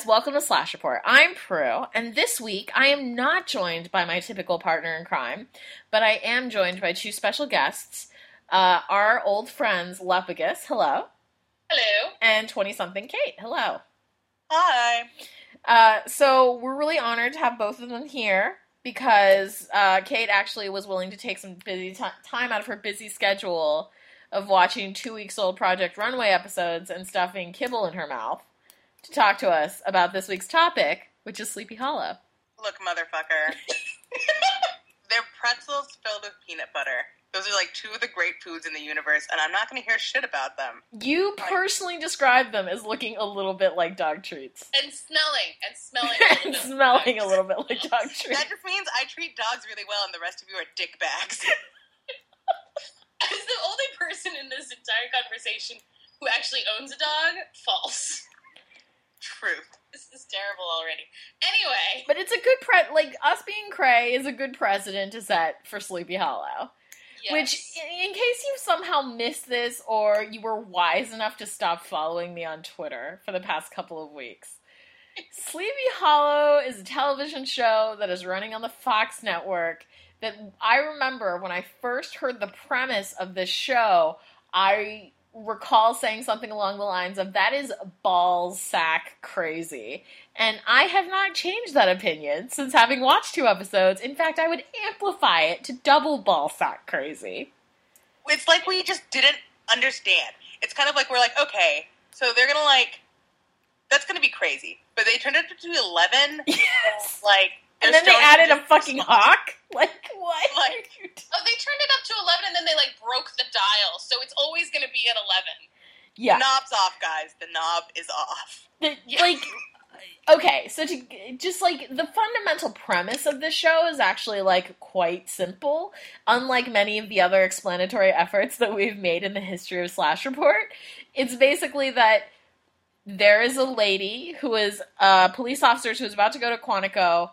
Guys, welcome to Slash Report. I'm Prue, and this week I am not joined by my typical partner in crime, but I am joined by two special guests. Uh, our old friends, Lepagus, hello, Hello. and 20 something Kate, hello. Hi. Uh, so we're really honored to have both of them here because uh, Kate actually was willing to take some busy ti time out of her busy schedule of watching two weeks old Project Runway episodes and stuffing kibble in her mouth to talk to us about this week's topic, which is Sleepy Hollow. Look, motherfucker. They're pretzels filled with peanut butter. Those are like two of the great foods in the universe, and I'm not going to hear shit about them. You personally described them as looking a little bit like dog treats. and smelling and smelling and smelling a little bit like dog treats. That just means I treat dogs really well, and the rest of you are dick bags. As the only person in this entire conversation who actually owns a dog, false. Truth. This is terrible already. Anyway, But it's a good pre like us being cray is a good precedent to set for Sleepy Hollow. yes. Which, in, in case you somehow missed this or you were wise enough to stop following me on Twitter for the past couple of weeks, Sleepy Hollow is a television show that is running on the Fox network. That I remember when I first heard the premise of this show, I recall saying something along the lines of that is balls sack crazy. And I have not changed that opinion since having watched two episodes. In fact, I would amplify it to double ball sack crazy. It's like we just didn't understand. It's kind of like we're like, okay, so they're gonna like, that's gonna be crazy, but they turned it to eleven. Yes. Like, And then they added a fucking hawk? Like, what? Like- oh, they turned it up to eleven and then they like broke the dial, so it's always going to be at eleven. yeah. Knob's off, guys. The knob is off. The- Yeah. Like, okay, so to just like the fundamental premise of this show is actually like quite simple. Unlike many of the other explanatory efforts that we've made in the history of Slash Report, it's basically that there is a lady who is a police officer who's about to go to Quantico.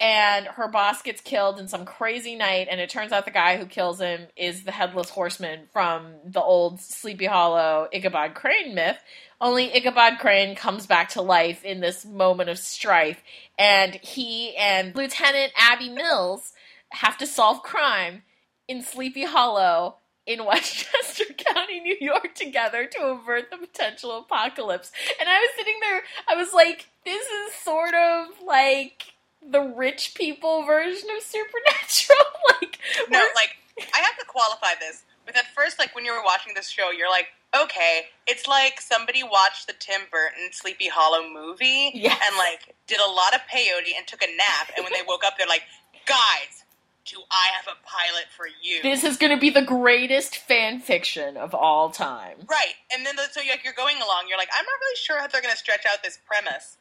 And her boss gets killed in some crazy night, and it turns out the guy who kills him is the headless horseman from the old Sleepy Hollow Ichabod Crane myth. Only Ichabod Crane comes back to life in this moment of strife, and he and Lieutenant Abby Mills have to solve crime in Sleepy Hollow in Westchester County, New York, together to avert the potential apocalypse. And I was sitting there, I was like, this is sort of like the rich people version of Supernatural. like, No, like I have to qualify this But at first, like when you were watching this show, you're like, okay, it's like somebody watched the Tim Burton Sleepy Hollow movie Yes. and like did a lot of peyote and took a nap, and when they woke up, they're like, guys, do I have a pilot for you? this is going to be the greatest fan fiction of all time. Right, and then the, so you're, like, you're going along. You're like, I'm not really sure how they're going to stretch out this premise.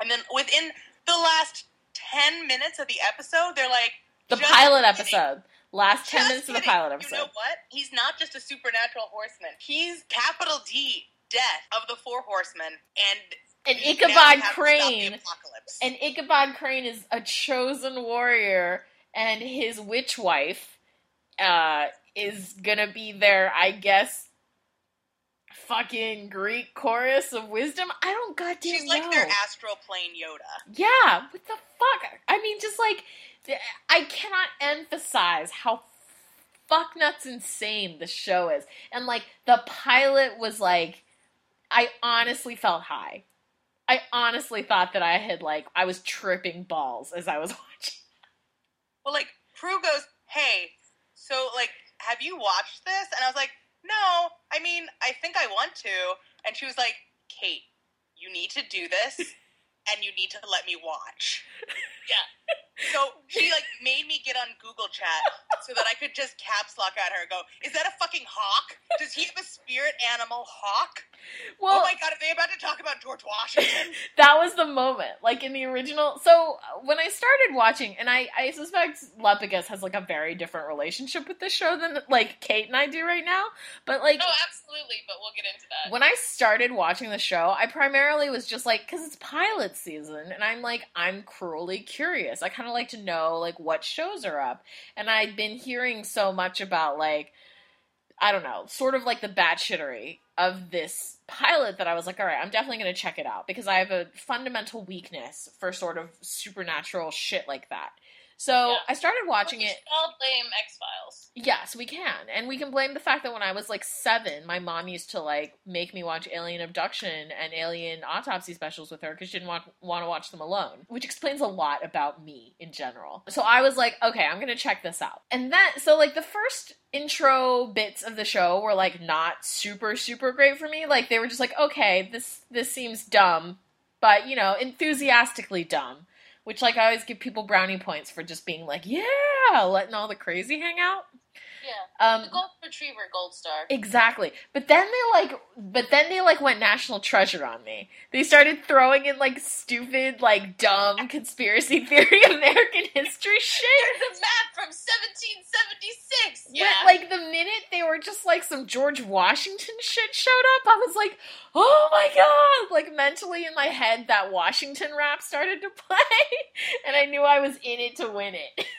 And then within the last ten minutes of the episode, they're like, The pilot kidding. episode. Last 10 Just minutes of the pilot You episode. know what? He's not just a supernatural horseman. He's capital D, death of the four horsemen, and And Ichabod have to stop the Crane. And Ichabod Crane is a chosen warrior, and his witch wife uh, is gonna be their, I guess, fucking Greek chorus of wisdom. I don't goddamn know. She's like know. their astral plane Yoda. Yeah, what the fuck? I mean, just like I cannot emphasize how fuck nuts insane the show is, and like the pilot was like, I honestly felt high. I honestly thought that I had like I was tripping balls as I was watching. Well, like Prue goes, "Hey, so like, have you watched this?" And I was like, "No. I mean, I think I want to." And she was like, "Kate, you need to do this, and you need to let me watch." Yeah. So she like made me get on Google Chat so that I could just caps lock at her and go, "Is that a fucking hawk? Does he have a spirit animal hawk? Well, oh my god, are they about to talk about George Washington?" that was the moment like in the original so uh, when i started watching and i i suspect lepigus has like a very different relationship with this show than like kate and i do right now but like No, absolutely, but we'll get into that. when i started watching the show i primarily was just like because it's pilot season and i'm like i'm cruelly curious. I kind of like to know like what shows are up. And i'd been hearing so much about like I don't know, sort of like the batshittery of this pilot that I was like, all right, I'm definitely going to check it out. Because I have a fundamental weakness for sort of supernatural shit like that. So Yeah. I started watching We it. all blame X Files. Yes, we can. And we can blame the fact that when I was like seven, my mom used to like make me watch Alien Abduction and Alien Autopsy specials with her because she didn't want, want to watch them alone, which explains a lot about me in general. So I was like, okay, I'm going to check this out. And then, so like the first intro bits of the show were like not super, super great for me. Like they were just like, okay, this, this seems dumb, but you know, enthusiastically dumb. Which, like, I always give people brownie points for just being like, yeah, letting all the crazy hang out. Yeah. Um, The Gold Retriever Gold Star. exactly. But then they like, but then they like went national treasure on me. They started throwing in like stupid, like dumb conspiracy theory American history shit. There's a map from 1776. Yeah. But like the minute they were just like some George Washington shit showed up, I was like, oh my god! Like mentally in my head, that Washington rap started to play, and I knew I was in it to win it.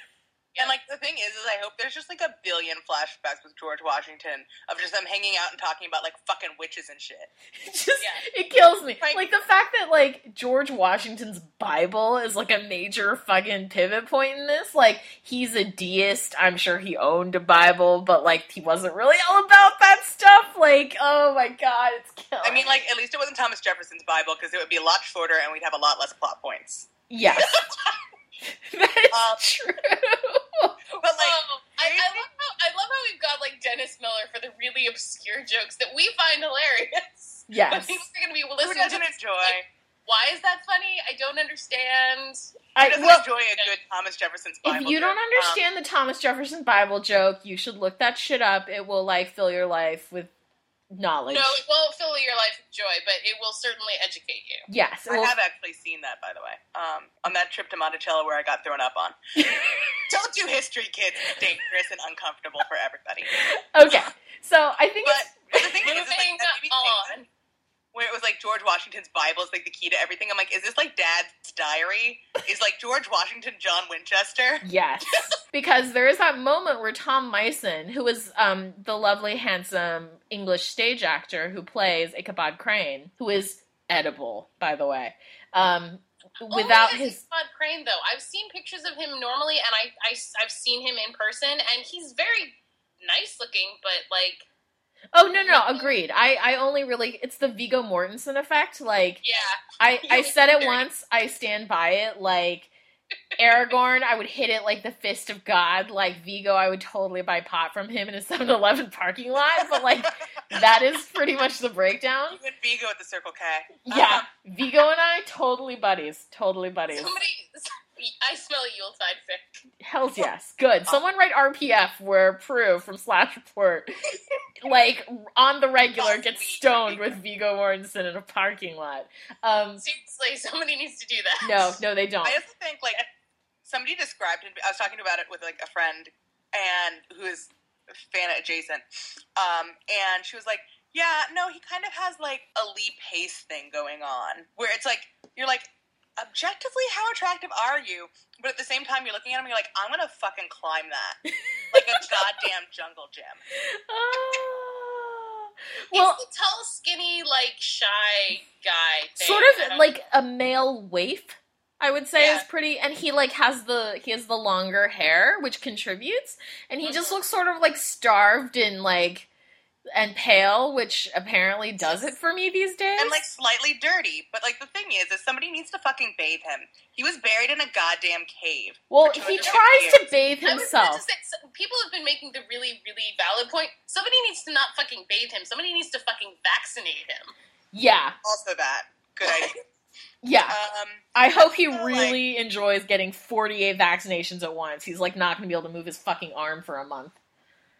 And like the thing is, is I hope there's just like a billion flashbacks with George Washington of just them hanging out and talking about like fucking witches and shit. It just Yeah. it kills me. Right. Like the fact that like George Washington's Bible is like a major fucking pivot point in this. Like he's a deist. I'm sure he owned a Bible, but like he wasn't really all about that stuff. Like oh my god, it's killing. I mean, like at least it wasn't Thomas Jefferson's Bible because it would be a lot shorter and we'd have a lot less plot points. yes, that is Um, true. But like, I, I love how I love how we've got like Dennis Miller for the really obscure jokes that we find hilarious. But Yes, people are gonna be listening to doesn't this, enjoy? like, Why is that funny? I don't understand. I, Who doesn't well, enjoy a good Thomas Jefferson's Bible? if you don't joke? Um, understand the Thomas Jefferson Bible joke, you should look that shit up. It will like fill your life with knowledge. No, it won't fill your life with joy, but it will certainly educate you. Yes, I will have actually seen that, by the way, um, on that trip to Monticello where I got thrown up on. Don't do history, kids. It's dangerous and uncomfortable for everybody. Okay, so I think But, it's, the thing is, like, that made me think on. That- where it was like George Washington's Bible is like the key to everything. I'm like, is this like Dad's diary? Is like George Washington John Winchester? yes, because there is that moment where Tom Mison, who is um, the lovely, handsome English stage actor who plays Ichabod Crane, who is edible, by the way, um, without Only his Todd Crane though. I've seen pictures of him normally, and I, I have seen him in person, and he's very nice looking, but like Oh no no no agreed. I I only really it's the Viggo Mortensen effect. Like yeah, I I said it once. I stand by it. Like Aragorn, I would hit it like the fist of God. Like Viggo, I would totally buy pot from him in a 7-Eleven parking lot. But like that is pretty much the breakdown. You and Viggo at the Circle K. Yeah, um, Viggo and I totally buddies, totally buddies. somebody. I smell a Yuletide fic. Hell's yes, good. Someone write RPF where Prue from Slash Report, like on the regular, gets stoned with Viggo Mortensen in a parking lot. Um, Seriously, somebody needs to do that. no, no, they don't. I also think like somebody described it. I was talking about it with like a friend and who is fan adjacent, um, and she was like, "Yeah, no, he kind of has like a Lee Pace thing going on, where it's like you're like." Objectively, how attractive are you? But at the same time, you're looking at him, you're like, I'm gonna fucking climb that like a goddamn jungle gym. He's well, the tall, skinny, like shy guy. Thing. sort of like a male waif. I would say Yeah. is pretty, and he like has the he has the longer hair, which contributes, and he just Mhm. looks sort of like starved and like and pale, which apparently does it for me these days. and like slightly dirty. But like the thing is, is somebody needs to fucking bathe him. He was buried in a goddamn cave. well, for he 250 tries to years. bathe I was himself. say, people have been making the really, really valid point. Somebody needs to not fucking bathe him. Somebody needs to fucking vaccinate him. Yeah, Also, that good idea. yeah. Um, I hope he also, like- really enjoys getting 48 vaccinations at once. He's like not going to be able to move his fucking arm for a month.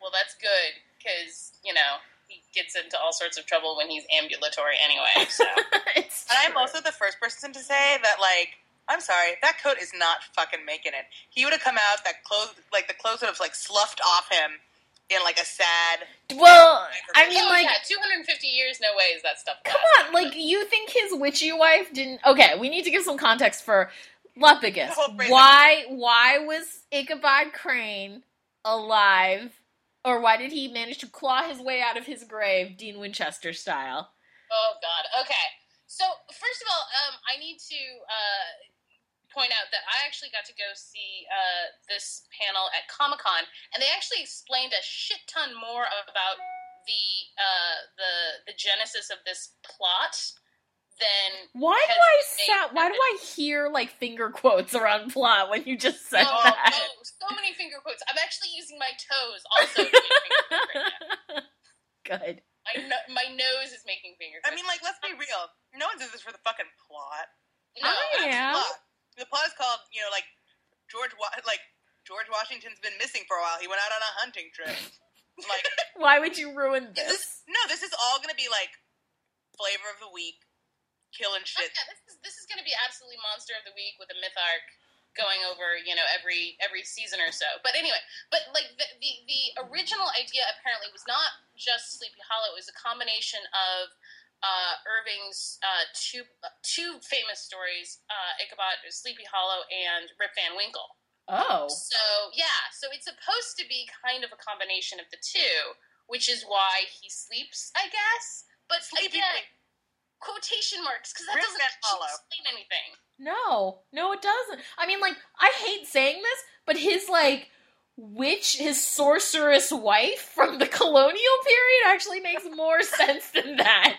Well, that's good because you know he gets into all sorts of trouble when he's ambulatory anyway. So and I'm also the first person to say that like. I'm sorry, that coat is not fucking making it. He would have come out, that clothes, like the clothes would have like sloughed off him in like a sad. Well, I mean, oh, like, yeah, 250 years, no way is that stuff. come on, like, you think his witchy wife didn't? Okay, we need to give some context for Lepidus. The whole phrase- Why? Why was Ichabod Crane alive Or why did he manage to claw his way out of his grave, Dean Winchester style? Oh God. Okay. So first of all, um, I need to uh, point out that I actually got to go see uh, this panel at Comic Con, and they actually explained a shit ton more about the uh, the the genesis of this plot than Why do I made sound? Why do I hear like finger quotes around plot when you just said oh, that? oh, so many finger quotes. I'm actually using my toes also. to make finger quotes right. Good. My, no- my nose is making finger I mean, like, let's be real. No one does this for the fucking plot. no, I am. Plot. The plot is called, you know, like George, Wa- like George Washington's been missing for a while. He went out on a hunting trip. like, Why would you ruin this? this, no, this is all gonna be like flavor of the week, killing Oh, shit. yeah, this is this is going to be absolutely monster of the week with a myth arc going over you know every every season or so. But anyway, but like the the, the original idea apparently was not just Sleepy Hollow; it was a combination of uh, Irving's uh, two two famous stories, uh, Ichabod, Sleepy Hollow, and Rip Van Winkle. Oh. So yeah, so it's supposed to be kind of a combination of the two, which is why he sleeps, I guess. But Sleepy again, quotation marks because that Rip doesn't Van actually Hollow. explain anything. No, no, it doesn't. I mean, like, I hate saying this, but his, like, witch, his sorceress wife from the colonial period actually makes more sense than that.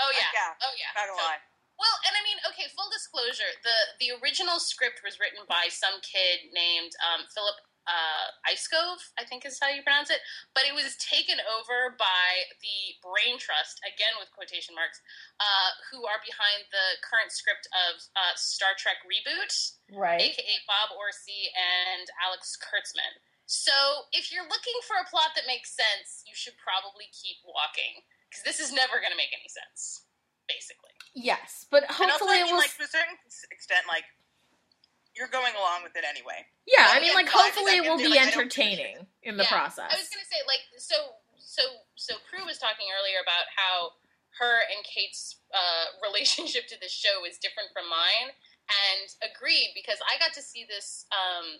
Oh yeah, Yeah, oh yeah. Not gonna So- lie. Well, and I mean, okay, full disclosure, the the original script was written by some kid named um, Philip uh, Iscove, I think is how you pronounce it, but it was taken over by the Brain Trust, again with quotation marks, uh, who are behind the current script of uh, Star Trek Reboot, Right. aka Bob Orci and Alex Kurtzman. So, if you're looking for a plot that makes sense, you should probably keep walking because this is never going to make any sense, basically. Yes, but And also, hopefully I it mean, will. like to a certain extent, like you're going along with it anyway. yeah, I mean, like, hopefully it will they're be like, entertaining in the Yeah, process. I was gonna say like so so so Prue was talking earlier about how her and Kate's uh, relationship to this show is different from mine, and agreed because I got to see this. Um,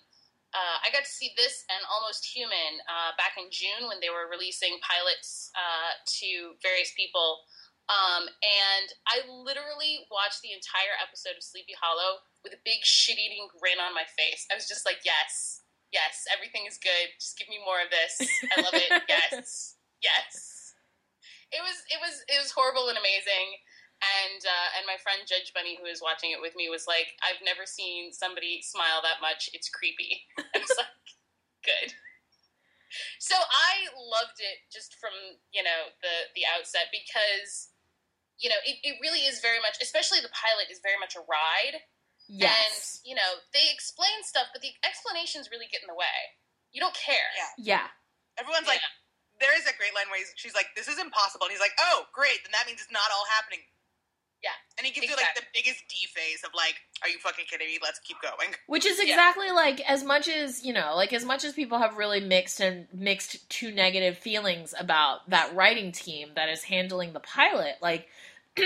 uh, I got to see this and Almost Human uh, back in June when they were releasing pilots uh, to various people. Um, and I literally watched the entire episode of Sleepy Hollow with a big shit eating grin on my face. I was just like, yes, yes, everything is good. Just give me more of this. I love it. yes, yes. It was it was it was horrible and amazing. And uh, and my friend Judge Bunny, who was watching it with me, was like, "I've never seen somebody smile that much. It's creepy." I was like, "Good." So I loved it just from you know the the outset because you know it, it really is very much, especially the pilot is very much a ride. yes. And, you know, they explain stuff, but the explanations really get in the way. You don't care. Yeah. yeah. Everyone's like, there is a great line where he's, she's like, "This is impossible," and he's like, "Oh, great! Then that means it's not all happening." Yeah, and he gives you like the biggest D face of like, "Are you fucking kidding me? Let's keep going." Which is Yeah. exactly like as much as you know, like as much as people have really mixed and mixed two negative feelings about that writing team that is handling the pilot, like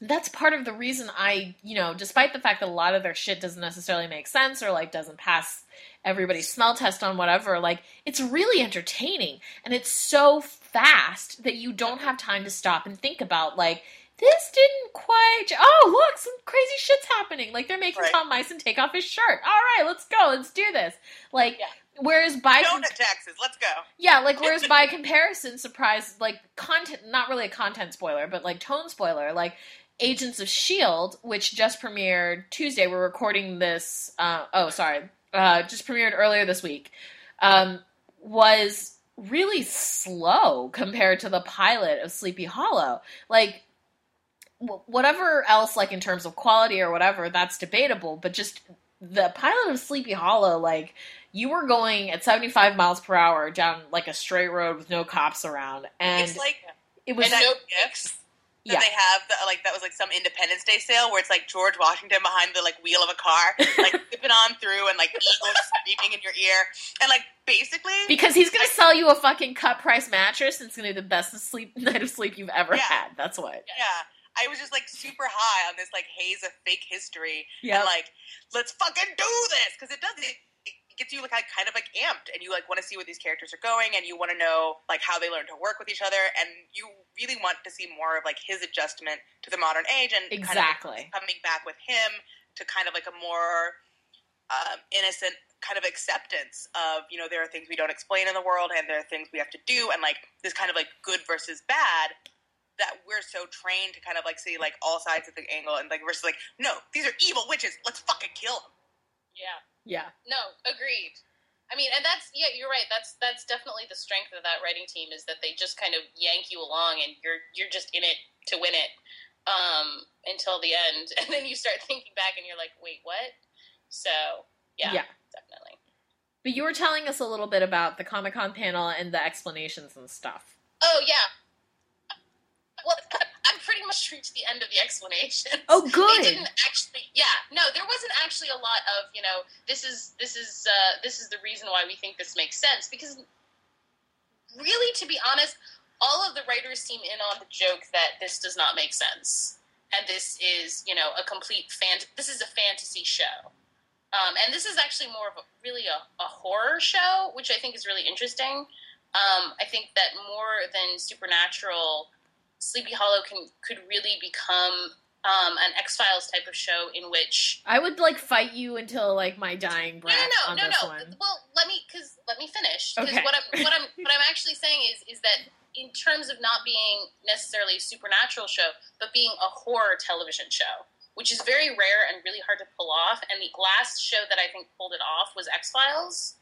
that's part of the reason I, you know, despite the fact that a lot of their shit doesn't necessarily make sense or like doesn't pass everybody's smell test on whatever, like it's really entertaining and it's so fast that you don't have time to stop and think about like this didn't quite. Oh, look, some crazy shit's happening. Like they're making Right. Tom Mison take off his shirt. All right, let's go. Let's do this. Like, Yeah. Whereas by Donut taxes. Let's go. yeah, like whereas by comparison, surprise, like content, not really a content spoiler, but like tone spoiler, like Agents of Shield, which just premiered Tuesday. We're recording this. Uh, oh, sorry, uh, just premiered earlier this week. Um, was really slow compared to the pilot of Sleepy Hollow. Like wh- whatever else, like in terms of quality or whatever, that's debatable. But just the pilot of Sleepy Hollow, like you were going at 75 miles per hour down like a straight road with no cops around, and it's like it was and no gifts that yeah. they have that like that was like some Independence Day sale where it's like George Washington behind the like wheel of a car, like zipping on through and like eagles screaming in your ear, and like basically because he's gonna sell you a fucking cut price mattress and it's gonna be the best sleep night of sleep you've ever Yeah. had. That's what. yeah. I was just like super high on this like haze of fake history Yeah. and like let's fucking do this because it does it, gets you like kind of like amped, and you like want to see where these characters are going, and you want to know like how they learn to work with each other, and you really want to see more of like his adjustment to the modern age, and exactly kind of coming back with him to kind of like a more um, innocent kind of acceptance of you know there are things we don't explain in the world, and there are things we have to do, and like this kind of like good versus bad that we're so trained to kind of like see like all sides of the angle and like versus like no these are evil witches let's fucking kill them Yeah. Yeah No, agreed. I mean, and that's yeah, you're right. That's that's definitely the strength of that writing team is that they just kind of yank you along, and you're you're just in it to win it um, until the end, and then you start thinking back, and you're like, wait, what? So yeah, Yeah. definitely. but you were telling us a little bit about the comic-con panel and the explanations and stuff Oh yeah. Well, pretty much reached the end of the explanation. oh good. They didn't actually. Yeah, no, there wasn't actually a lot of you know. This is this is uh, this is the reason why we think this makes sense because really, to be honest, all of the writers seem in on the joke that this does not make sense, and this is you know a complete fan. This is a fantasy show. Um, and this is actually more of a, really a, a horror show, which I think is really interesting. Um, I think that more than Supernatural, Sleepy Hollow can could really become um, an X Files type of show in which I would like fight you until like my dying breath no no no no. one. Well, let me because let me finish. Because Okay. what I'm what I'm what I'm actually saying is is that in terms of not being necessarily a supernatural show, but being a horror television show, which is very rare and really hard to pull off. And the last show that I think pulled it off was X Files.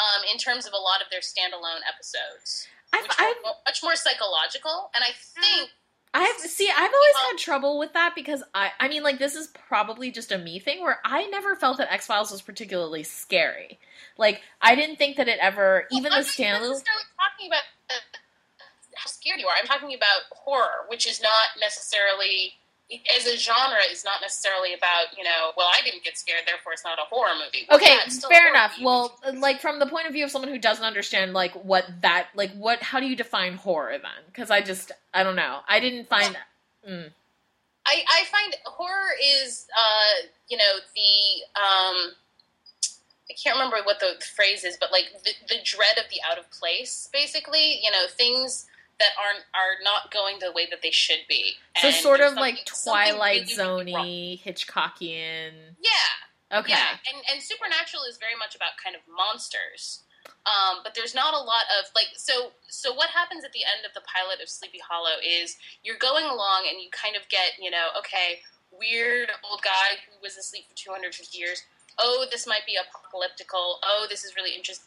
Um, in terms of a lot of their standalone episodes, I've, which I've were much more psychological, and I think I've see. I've always had trouble with that because I. I mean, like this is probably just a me thing where I never felt that X Files was particularly scary. Like I didn't think that it ever, even Well, the I'm not standalone. talking about uh, how scared you are. I'm talking about horror, which is not necessarily as a genre is not necessarily about you know. Well, I didn't get scared, therefore it's not a horror movie. Well, Okay, yeah, fair enough. movie. Well, like from the point of view of someone who doesn't understand like what that like what how do you define horror then? Because I just I don't know. I didn't find. Mm. I, I find horror is, uh, you know, the um, I can't remember what the phrase is, but like the, the dread of the out of place, basically. You know, things that aren't are not going the way that they should be. So And sort of like Twilight really, really. Zoney, Hitchcockian. Yeah, Okay. Yeah, and, and Supernatural is very much about kind of monsters. Um, but there's not a lot of like so so what happens at the end of the pilot of Sleepy Hollow is you're going along and you kind of get, you know, okay, weird old guy who was asleep for 250 years. Oh, this might be apocalyptical. Oh, this is really interesting.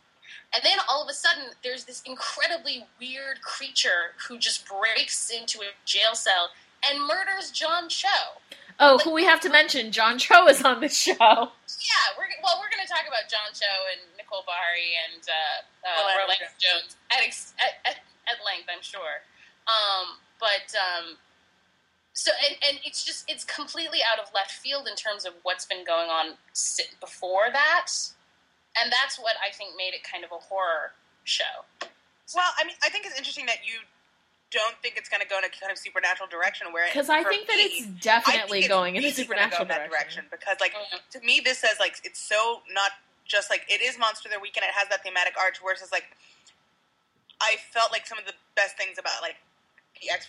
And then all of a sudden, there's this incredibly weird creature who just breaks into a jail cell and murders John Cho. Oh, who we have to mention, John Cho is on the show. Yeah, we're well. We're going to talk about John Cho and Nicole Beharie and uh, uh, Orlando Orlando Jones at, ex- at, at at length, I'm sure. Um, but um, so and, and it's just it's completely out of left field in terms of what's been going on before that, and that's what I think made it kind of a horror show. Well, I mean, I think it's interesting that you don't think it's going to go in a kind of supernatural direction where Because I for think that it's definitely it's going in a supernatural go in that direction. because like Mhm. to me this says like it's so not just like it is monster of the weekend it has that thematic arch where it's like i felt like some of the best things about like the x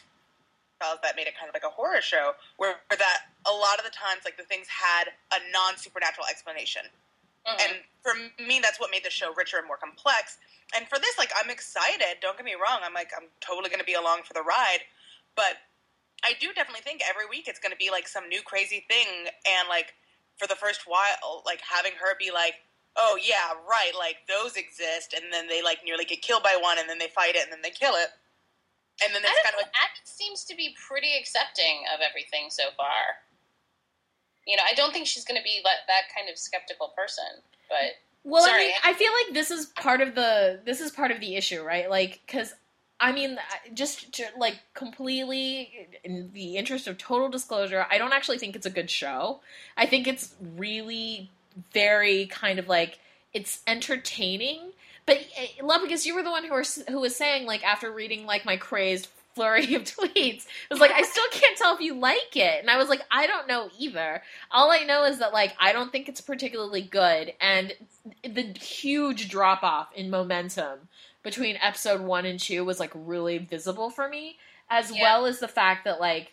files that made it kind of like a horror show where, where that a lot of the times like the things had a non-supernatural explanation Mhm. and for me that's what made the show richer and more complex. And for this like i'm excited. Don't get me wrong. I'm like i'm totally going to be along for the ride. But i do definitely think every week it's going to be like some new crazy thing. And like for the first while like having her be like oh yeah right like those exist. And then they like nearly get killed by one and then they fight it and then they kill it. And then it's kind of know, Abby seems to be pretty accepting of everything so far. You know, I don't think she's going to be like that kind of skeptical person, but Well, I mean, I feel like this is part of the this is part of the issue, right? Like, because I mean, just to, like completely in the interest of total disclosure, I don't actually think it's a good show. I think it's really very kind of like it's entertaining. But uh, love because you were the one who was who was saying like after reading like my crazed flurry of tweets. It was like, I still can't tell if you like it. And I was like, I don't know either. All I know is that, like, I don't think it's particularly good. And the huge drop off in momentum between episode one and two was, like, really visible for me, as Yeah. well as the fact that, like,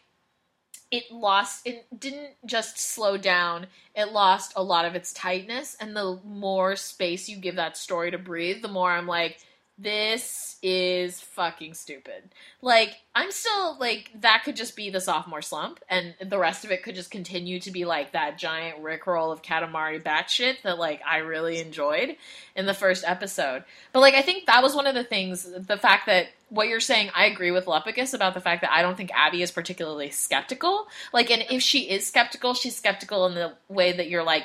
it lost it didn't just slow down it lost a lot of its tightness and the more space you give that story to breathe the more i'm like this is fucking stupid. Like i'm still like that could just be the sophomore slump and the rest of it could just continue to be like that giant rickroll of katamari batshit that like i really enjoyed in the first episode. But like i think that was one of the things the fact that what you're saying i agree with lepicus about the fact that i don't think abby is particularly skeptical. Like and if she is skeptical she's skeptical in the way that you're like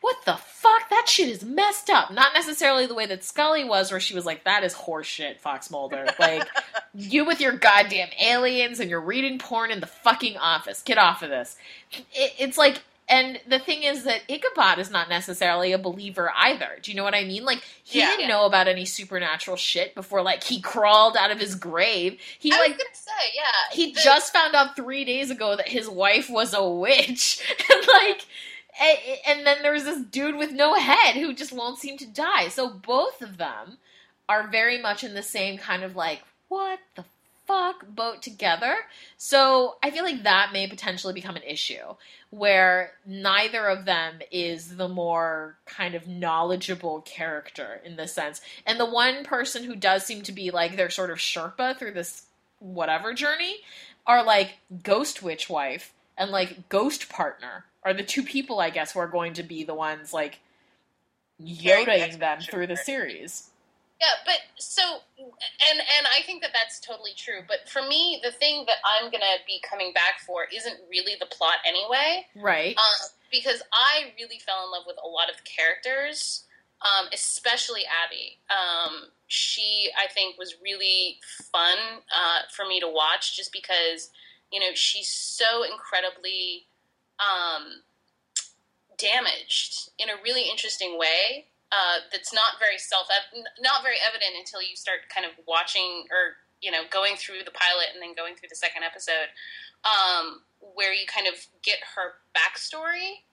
what the fuck that shit is messed up not necessarily the way that scully was where she was like that is horseshit fox mulder like you with your goddamn aliens and you're reading porn in the fucking office get off of this it, it's like and the thing is that Ichabod is not necessarily a believer either. Do you know what I mean? Like he Yeah. didn't know about any supernatural shit before like he crawled out of his grave. He I was like gonna say, yeah. he the- just found out three days ago that his wife was a witch and like and then there's this dude with no head who just won't seem to die. So both of them are very much in the same kind of like what the fuck boat together. So i feel like that may potentially become an issue where neither of them is the more kind of knowledgeable character in this sense. And the one person who does seem to be like their sort of sherpa through this whatever journey are like Ghost Witch Wife and like Ghost Partner are the two people I guess who are going to be the ones like Carrying the yodaing them expedition through the series. Yeah, but so and and I think that that's totally true. But for me, the thing that I'm gonna be coming back for isn't really the plot anyway, Right. um, because I really fell in love with a lot of the characters, um, especially Abby. Um, she, I think, was really fun uh, for me to watch, just because you know she's so incredibly um, damaged in a really interesting way uh, that's not very self not very evident until you start kind of watching or you know going through the pilot and then going through the second episode um, where you kind of get her backstory.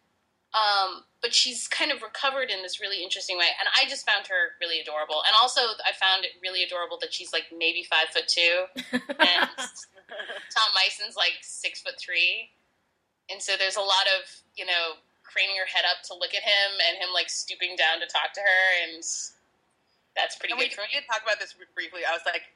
Um, but she's kind of recovered in this really interesting way and i just found her really adorable. And also i found it really adorable that she's like maybe five foot two and tom Mison's like six foot three and so there's a lot of you know craning her head up to look at him and him like stooping down to talk to her and that's pretty And we, good for we did talk about this briefly. I was like,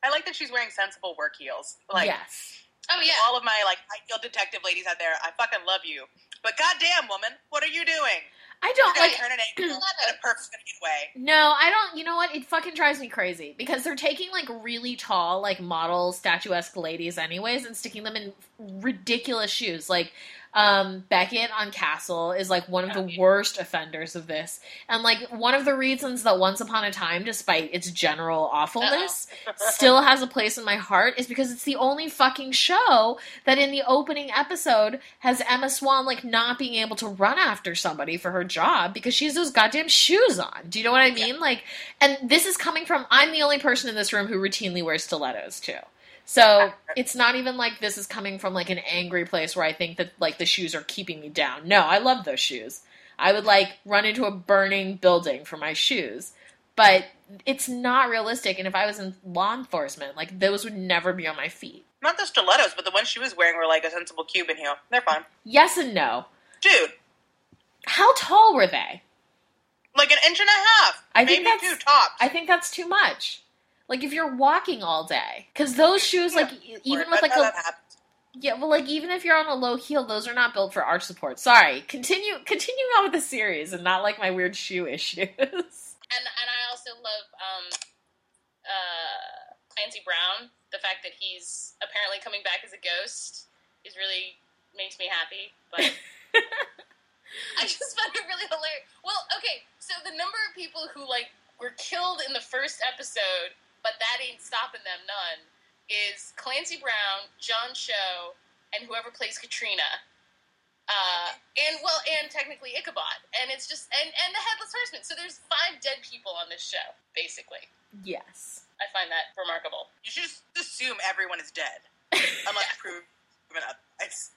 I like that she's wearing sensible work heels. Like yes. oh yeah all of my like high heel detective ladies out there, I fucking love you. But goddamn, woman, what are you doing? I don't like turn an angle and a perk's gonna get away. No, I don't. You know what? It fucking drives me crazy because they're taking like really tall, like model statuesque ladies, anyways, and sticking them in ridiculous shoes. Like um, Beckett on Castle is like one of the worst offenders of this, and like one of the reasons that Once Upon a Time, despite its general awfulness, still has a place in my heart is because it's the only fucking show that in the opening episode has Emma Swan like not being able to run after somebody for her job because she has those goddamn shoes on. Do you know what I mean? Like, and this is coming from I'm the only person in this room who routinely wears stilettos too. So it's not even like this is coming from like an angry place where I think that like the shoes are keeping me down. No, I love those shoes. I would like run into a burning building for my shoes. But it's not realistic and if I was in law enforcement, like those would never be on my feet. Not the stilettos, but the ones she was wearing were like a sensible Cuban heel. They're fine, Yes and no. dude. How tall were they? Like an inch and a half, I think that's- two tops. I think that's too much. Like if you're walking all day, because those shoes, like even with like that a yeah, well, like even if you're on a low heel, those are not built for arch support. Sorry, continue continuing on with the series and not like my weird shoe issues. and and I also love um, uh, Clancy Brown. The fact that he's apparently coming back as a ghost is really makes me happy. But I just found it really hilarious. Well, okay, so the number of people who like were killed in the first episode, but that ain't stopping them none, is Clancy Brown, John Cho, and whoever plays Katrina. Uh, and well, and technically Ichabod, and it's just and and the headless horseman. So there's five dead people on this show, basically. yes, I find that remarkable. You should just assume everyone is dead, unless proven otherwise.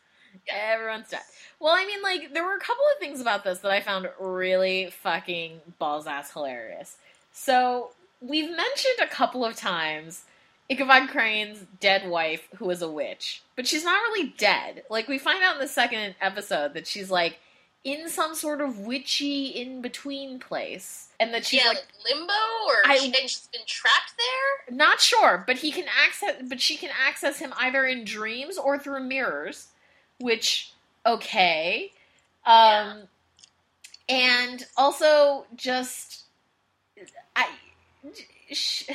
Yeah. Everyone's dead. Well, I mean, like, there were a couple of things about this that I found really fucking balls ass hilarious. So, we've mentioned a couple of times Ichabod Crane's dead wife, who is a witch, but she's not really dead. Like, we find out in the second episode that she's, like, in some sort of witchy in between place. And that she's yeah, like, like limbo, or I- she, she's been trapped there. not sure, but he can access, but she can access him either in dreams or through mirrors, which okay, um, and also just I. sh-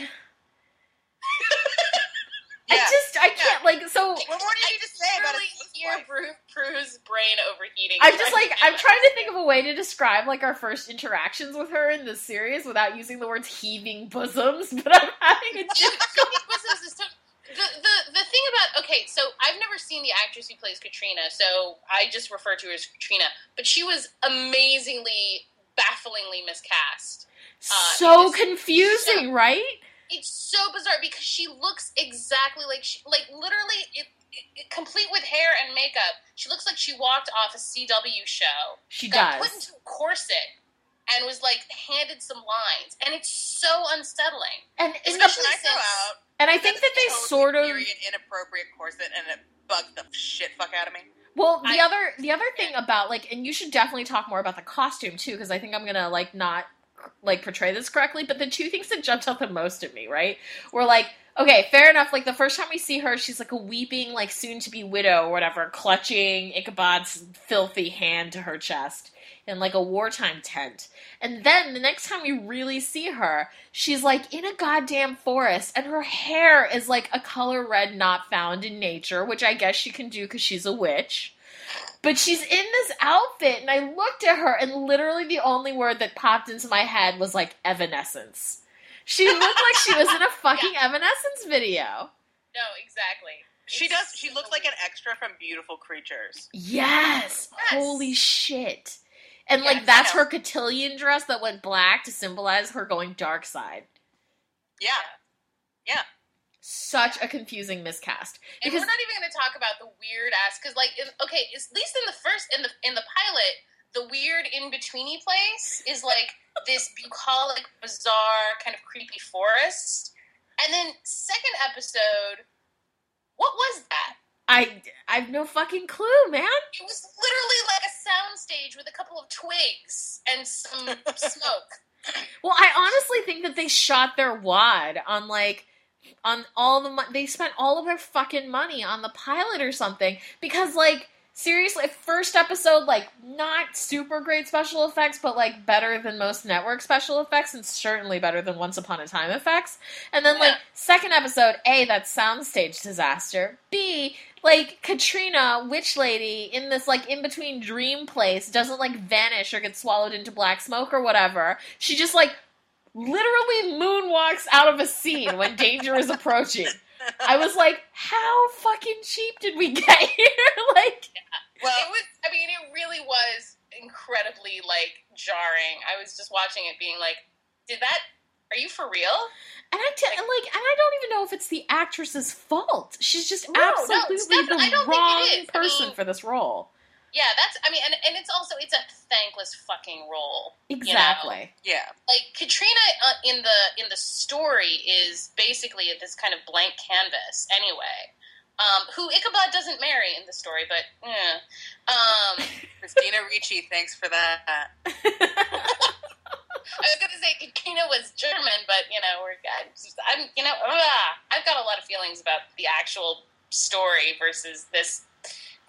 I Yeah. just I can't like so What more do you I need to say about literally his hear wife? Pru- Prue's brain overheating. I'm just like I'm trying to think of a way to describe like our first interactions with her in this series without using the words heaving bosoms, but I'm having a difficult Bosoms is so- the, the the thing about okay, so I've never seen the actress who plays Katrina, so I just refer to her as Katrina. But she was amazingly, bafflingly miscast. Uh, so confusing, right? It's so bizarre because she looks exactly like she, like literally it, it, complete with hair and makeup. She looks like she walked off a CW show, She got does. put into a corset, and was like handed some lines, and it's so unsettling. and Especially I since- out, and I think that they totally sort of period inappropriate corset, and it bugs the shit fuck out of me. well the I- other the other thing about like and you should definitely talk more about the costume too because I think I'm gonna like not like portray this correctly but the two things that jumped out the most at me right were like okay fair enough like the first time we see her she's like a weeping like soon to be widow or whatever clutching Ichabod's filthy hand to her chest in like a wartime tent. And then the next time we really see her she's like in a goddamn forest and her hair is like a color red not found in nature which i guess she can do because she's a witch but she's in this outfit and i looked at her and literally the only word that popped into my head was like evanescence she looked like she was in a fucking evanescence video No, exactly. She It's does. She so looks like an extra from Beautiful Creatures. yes, Yes. holy shit and Yes, like that's her cotillion dress that went black to symbolize her going dark side Yeah. Yeah. Such a confusing miscast And because we're not even going to talk about the weird ass because, like, in, okay, at least in the first in the in the pilot, the weird in betweeny place is like this bucolic, bizarre, kind of creepy forest, and then second episode, what was that? I I've no fucking clue, man. It was literally like a soundstage with a couple of twigs and some smoke. Well, I honestly think that they shot their wad on like on all the money. they spent all of their fucking money on the pilot or something because like seriously, first episode like not super great special effects, but like better than most network special effects and certainly better than Once Upon a Time effects. And then like second episode, A, that soundstage disaster. B, like Katrina, witch lady, in this like in between dream place, doesn't like vanish or get swallowed into black smoke or whatever. She just like literally moonwalks out of a scene when danger is approaching. I was like, how fucking cheap did we get here? like, Well, it was. I mean, it really was incredibly like jarring. I was just watching it, being like, "Did that? Are you for real?" and I t- and like, and I don't even know if it's the actress's fault. She's just No, no, it's absolutely definitely- I the don't think it wrong is. I person mean- for this role. Yeah, that's. I mean, and, and it's also it's a thankless fucking role. Exactly. yeah. Like Katrina uh, in the in the story is basically this kind of blank canvas anyway. Um, who Ichabod doesn't marry in the story, but eh. um, Christina Ricci, thanks for that. I was going to say Katrina was German, but you know we're I'm, I'm you know ugh, I've got a lot of feelings about the actual story versus this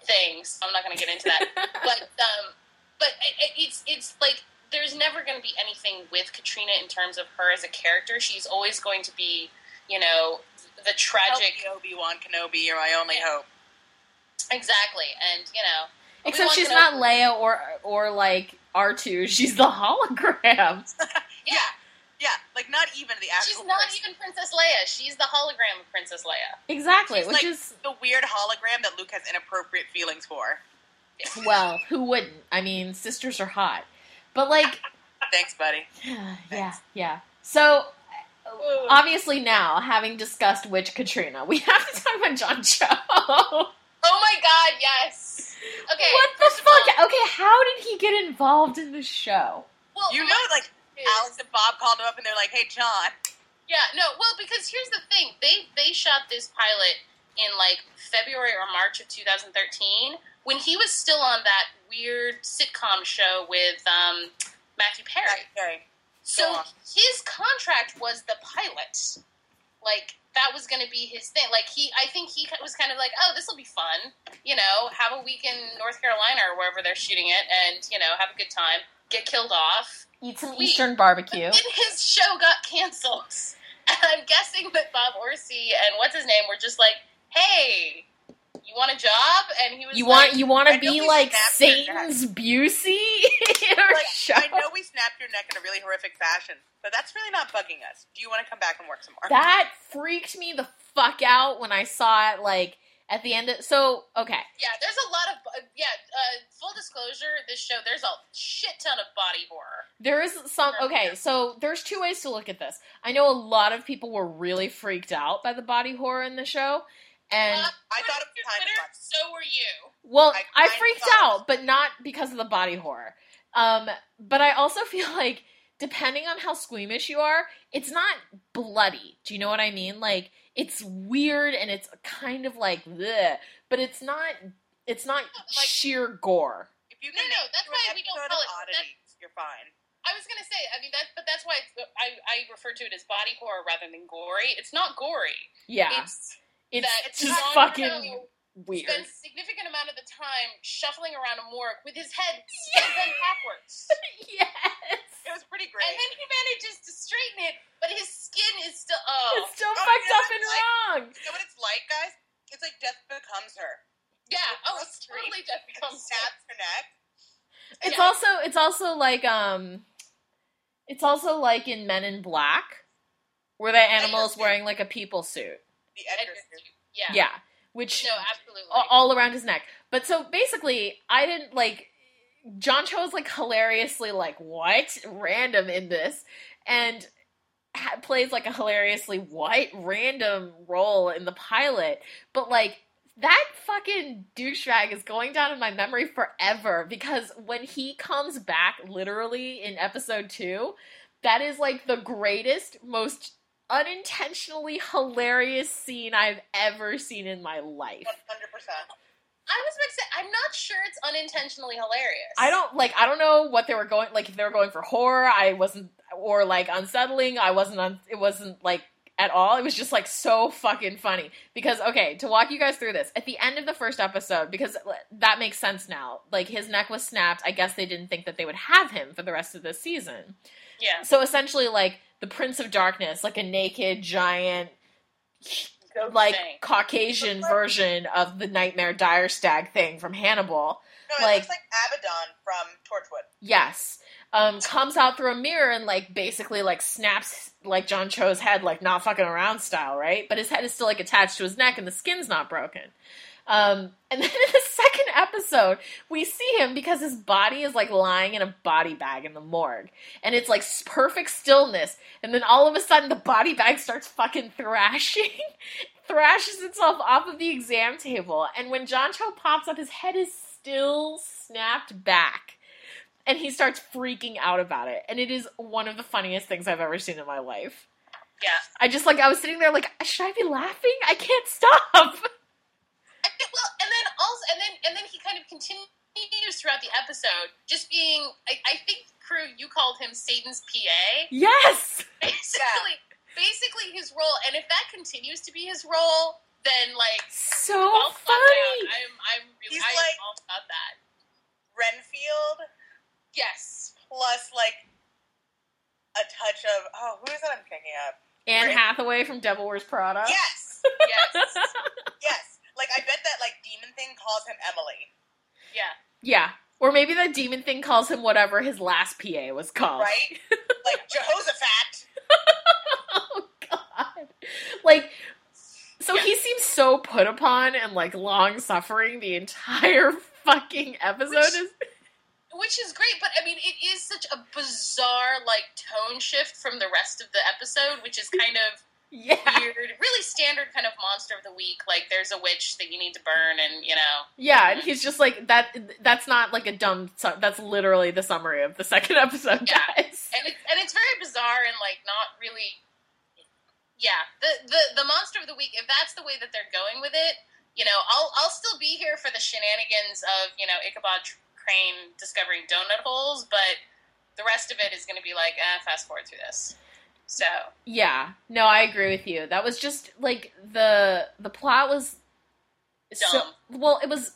thing, so I'm not going to get into that. but um, but it, it- it's it's like there's never going to be anything with Katrina in terms of her as a character. She's always going to be, you know, the tragic. Obi Wan Kenobi, you're my only hope. Exactly, and you know, Except Obi-Wan she's not Leia or or like R two. She's the hologram. Yeah, Yeah, like not even the actual. she's not person. even Princess Leia. She's the hologram of Princess Leia. Exactly, She's which like- is the weird hologram that Luke has inappropriate feelings for. well, who wouldn't? I mean, sisters are hot, but like, Thanks, buddy. yeah, yeah. So obviously now, having discussed which Katrina, we have to talk about John Cho. Oh my god, yes. Okay. what the first of all- fuck? Okay, how did he get involved in the show? well, You know, like is- Alex and Bob called him up and they're like, "Hey, John, Yeah, no, well, because here's the thing. They they shot this pilot in like February or March of 2013 when he was still on that weird sitcom show with um, Matthew Perry. Perry." So on. his contract was the pilot. Like that was going to be his thing. Like he, I think he was kind of like, oh, this will be fun. You know, have a week in North Carolina or wherever they're shooting it, and you know, have a good time. Get killed off. Eat some We- Eastern barbecue. His show got canceled. And I'm guessing that Bob Orci and what's his name were just like, hey, you want a job? And he was You like, want you want to be like Satan's Busey Like, show? I know we snapped your neck in a really horrific fashion, but that's really not bugging us. Do you want to come back and work some more? That freaked me the fuck out when I saw it. Like at the end. Of, so okay, Yeah, there's a lot of uh, yeah. Uh, full disclosure, this show there's a shit ton of body horror. there is some. Okay, so there's two ways to look at this. I know a lot of people were really freaked out by the body horror in the show, and Uh, I thought it was your kind of Twitter. So were you. Well, I I, freaked thought it was- out, but not because of the body horror. Um, but I also feel like depending on how squeamish you are, it's not bloody. Do you know what I mean? Like it's weird and it's kind of like bleh, but it's not. It's not Like- sheer gore. If you No, can no, make that's it to an why we don't call it- oddities, you're fine. I was gonna say, I mean that, but that's why it's, I I refer to it as body horror rather than gory. It's not gory. Yeah, It's it's, that just fucking Cho weird. spends a significant amount of the time shuffling around a morgue with his head still bent backwards. yes, It was pretty great. And then he manages to straighten it, but his skin is still oh it's still Oh, fucked yeah, up and like- wrong. you know what it's like, guys? It's like death becomes her. yeah oh Across it's totally just becomes Snaps her neck. It's Yeah. also it's also like um it's also like in Men in Black where the animal's suit. wearing like a people suit. The Edgar Edgar suit. suit. yeah Yeah. Which no absolutely a- all around his neck. But so basically I didn't like John Cho is like hilariously like what random in this and ha- plays like a hilariously what random role in the pilot but like that fucking douchebag is going down in my memory forever because when he comes back literally in episode 2 that is like the greatest most unintentionally hilarious scene I've ever seen in my life. One hundred percent. I was say I'm not sure it's unintentionally hilarious. I don't like. I don't know what they were going like. If they were going for horror, I wasn't, or like unsettling. I wasn't. On, it wasn't like at all. It was just like so fucking funny. Because okay, to walk you guys through this, at the end of the first episode, because uh, that makes sense now. Like his neck was snapped. I guess they didn't think that they would have him for the rest of the season. Yeah. So essentially, like the Prince of Darkness, like a naked giant Like. Caucasian version of the Nightmare Dire Stag thing from Hannibal. No, it Like- looks like Abaddon from Torchwood. Yes. Um, comes out through a mirror and like basically like snaps like John Cho's head like not fucking around style, right? But his head is still like attached to his neck and the skin's not broken. Um, and then in the second episode, we see him because his body is like lying in a body bag in the morgue, and it's like perfect stillness. And then all of a sudden, the body bag starts fucking thrashing, thrashes itself off of the exam table. And when John Cho pops up, his head is still snapped back, and he starts freaking out about it. And it is one of the funniest things I've ever seen in my life. Yeah. I just like I was sitting there like, should I be laughing? I can't stop. I well, and then and then he kind of continues throughout the episode, just being. I, I think Prue, you called him Satan's PA. Yes. Basically, basically his role, and if that continues to be his role, then like So all clap funny. I'm I'm really He's I'm like- all about that. Renfield Yes. plus like a touch of oh, who is that I'm thinking of? Anne Right. Hathaway from Devil Wears Prada. Yes, Yes. yes. Like I bet that like demon thing calls him Emily, yeah. yeah. Or maybe the demon thing calls him whatever his last PA was called. right? like Jehoshaphat. oh god. Like so he seems so put upon and like long suffering the entire fucking episode Which- is which is great, but I mean, it is such a bizarre like tone shift from the rest of the episode, which is kind of Yeah. weird, really standard kind of monster of the week. Like there's a witch that you need to burn, and you know, Yeah, and he's just like that. That's not like a dumb. su- That's literally the summary of the second episode, Yeah. guys. and it's and it's very bizarre and like not really. Yeah, the the the monster of the week. If that's the way that they're going with it, you know, I'll I'll still be here for the shenanigans of you know Ichabod Crane discovering donut holes, but the rest of it is going to be like, eh, fast forward through this. So Yeah, no, I agree with you. That was just like the the plot was so well. It was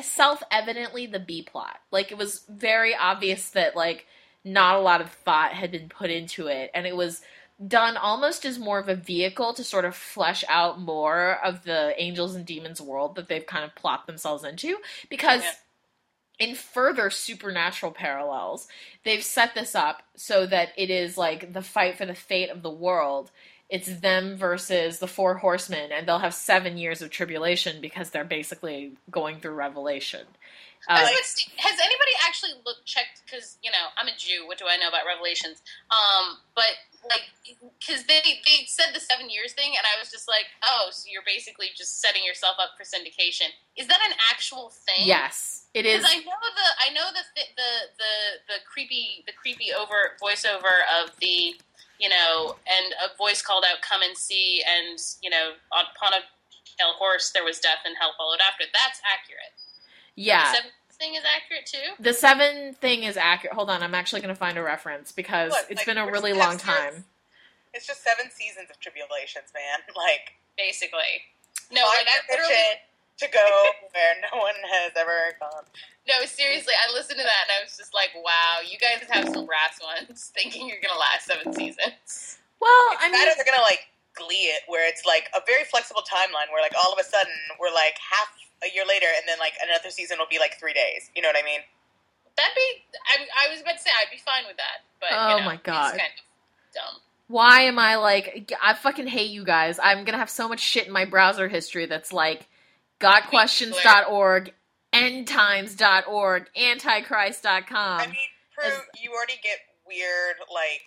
self evidently the B plot. Like it was very obvious that like not a lot of thought had been put into it, and it was done almost as more of a vehicle to sort of flesh out more of the angels and demons world that they've kind of plopped themselves into because Yeah. In further supernatural parallels they've set this up so that it is like the fight for the fate of the world it's them versus the four horsemen and they'll have seven years of tribulation because they're basically going through revelation uh, has anybody actually looked checked? Because you know, I'm a Jew. What do I know about Revelations? Um, but like, because they they said the seven years thing, and I was just like, oh, so you're basically just setting yourself up for syndication. Is that an actual thing? yes it is I know the I know the thi- the the the creepy the creepy over voiceover of the you know and a voice called out come and see and you know upon a pale horse there was death and hell followed after. That's accurate. yeah The seventh thing is accurate too. the seven thing is accurate hold on i'm actually going to find a reference because Look, it's like, been a really long past years. time It's just seven seasons of tribulations, man. Like basically. No, like I your literally, shit to go where no one has ever gone. no, seriously, I listened to that and I was just like, wow, you guys have some brass ones, thinking you're gonna last seven seasons. well It's i bad mean if they're gonna like glee it, where it's like a very flexible timeline, where like all of a sudden we're like half a year later, and then like another season will be like three days. You know what I mean? That'd be, I, I was about to say, I'd be fine with that, but Oh you know, my God. it's kind of dumb. why am I like I fucking hate you guys. I'm gonna have so much shit in my browser history that's like gotquestions.org, endtimes.org, antichrist.com. I mean, Prue, you already get weird like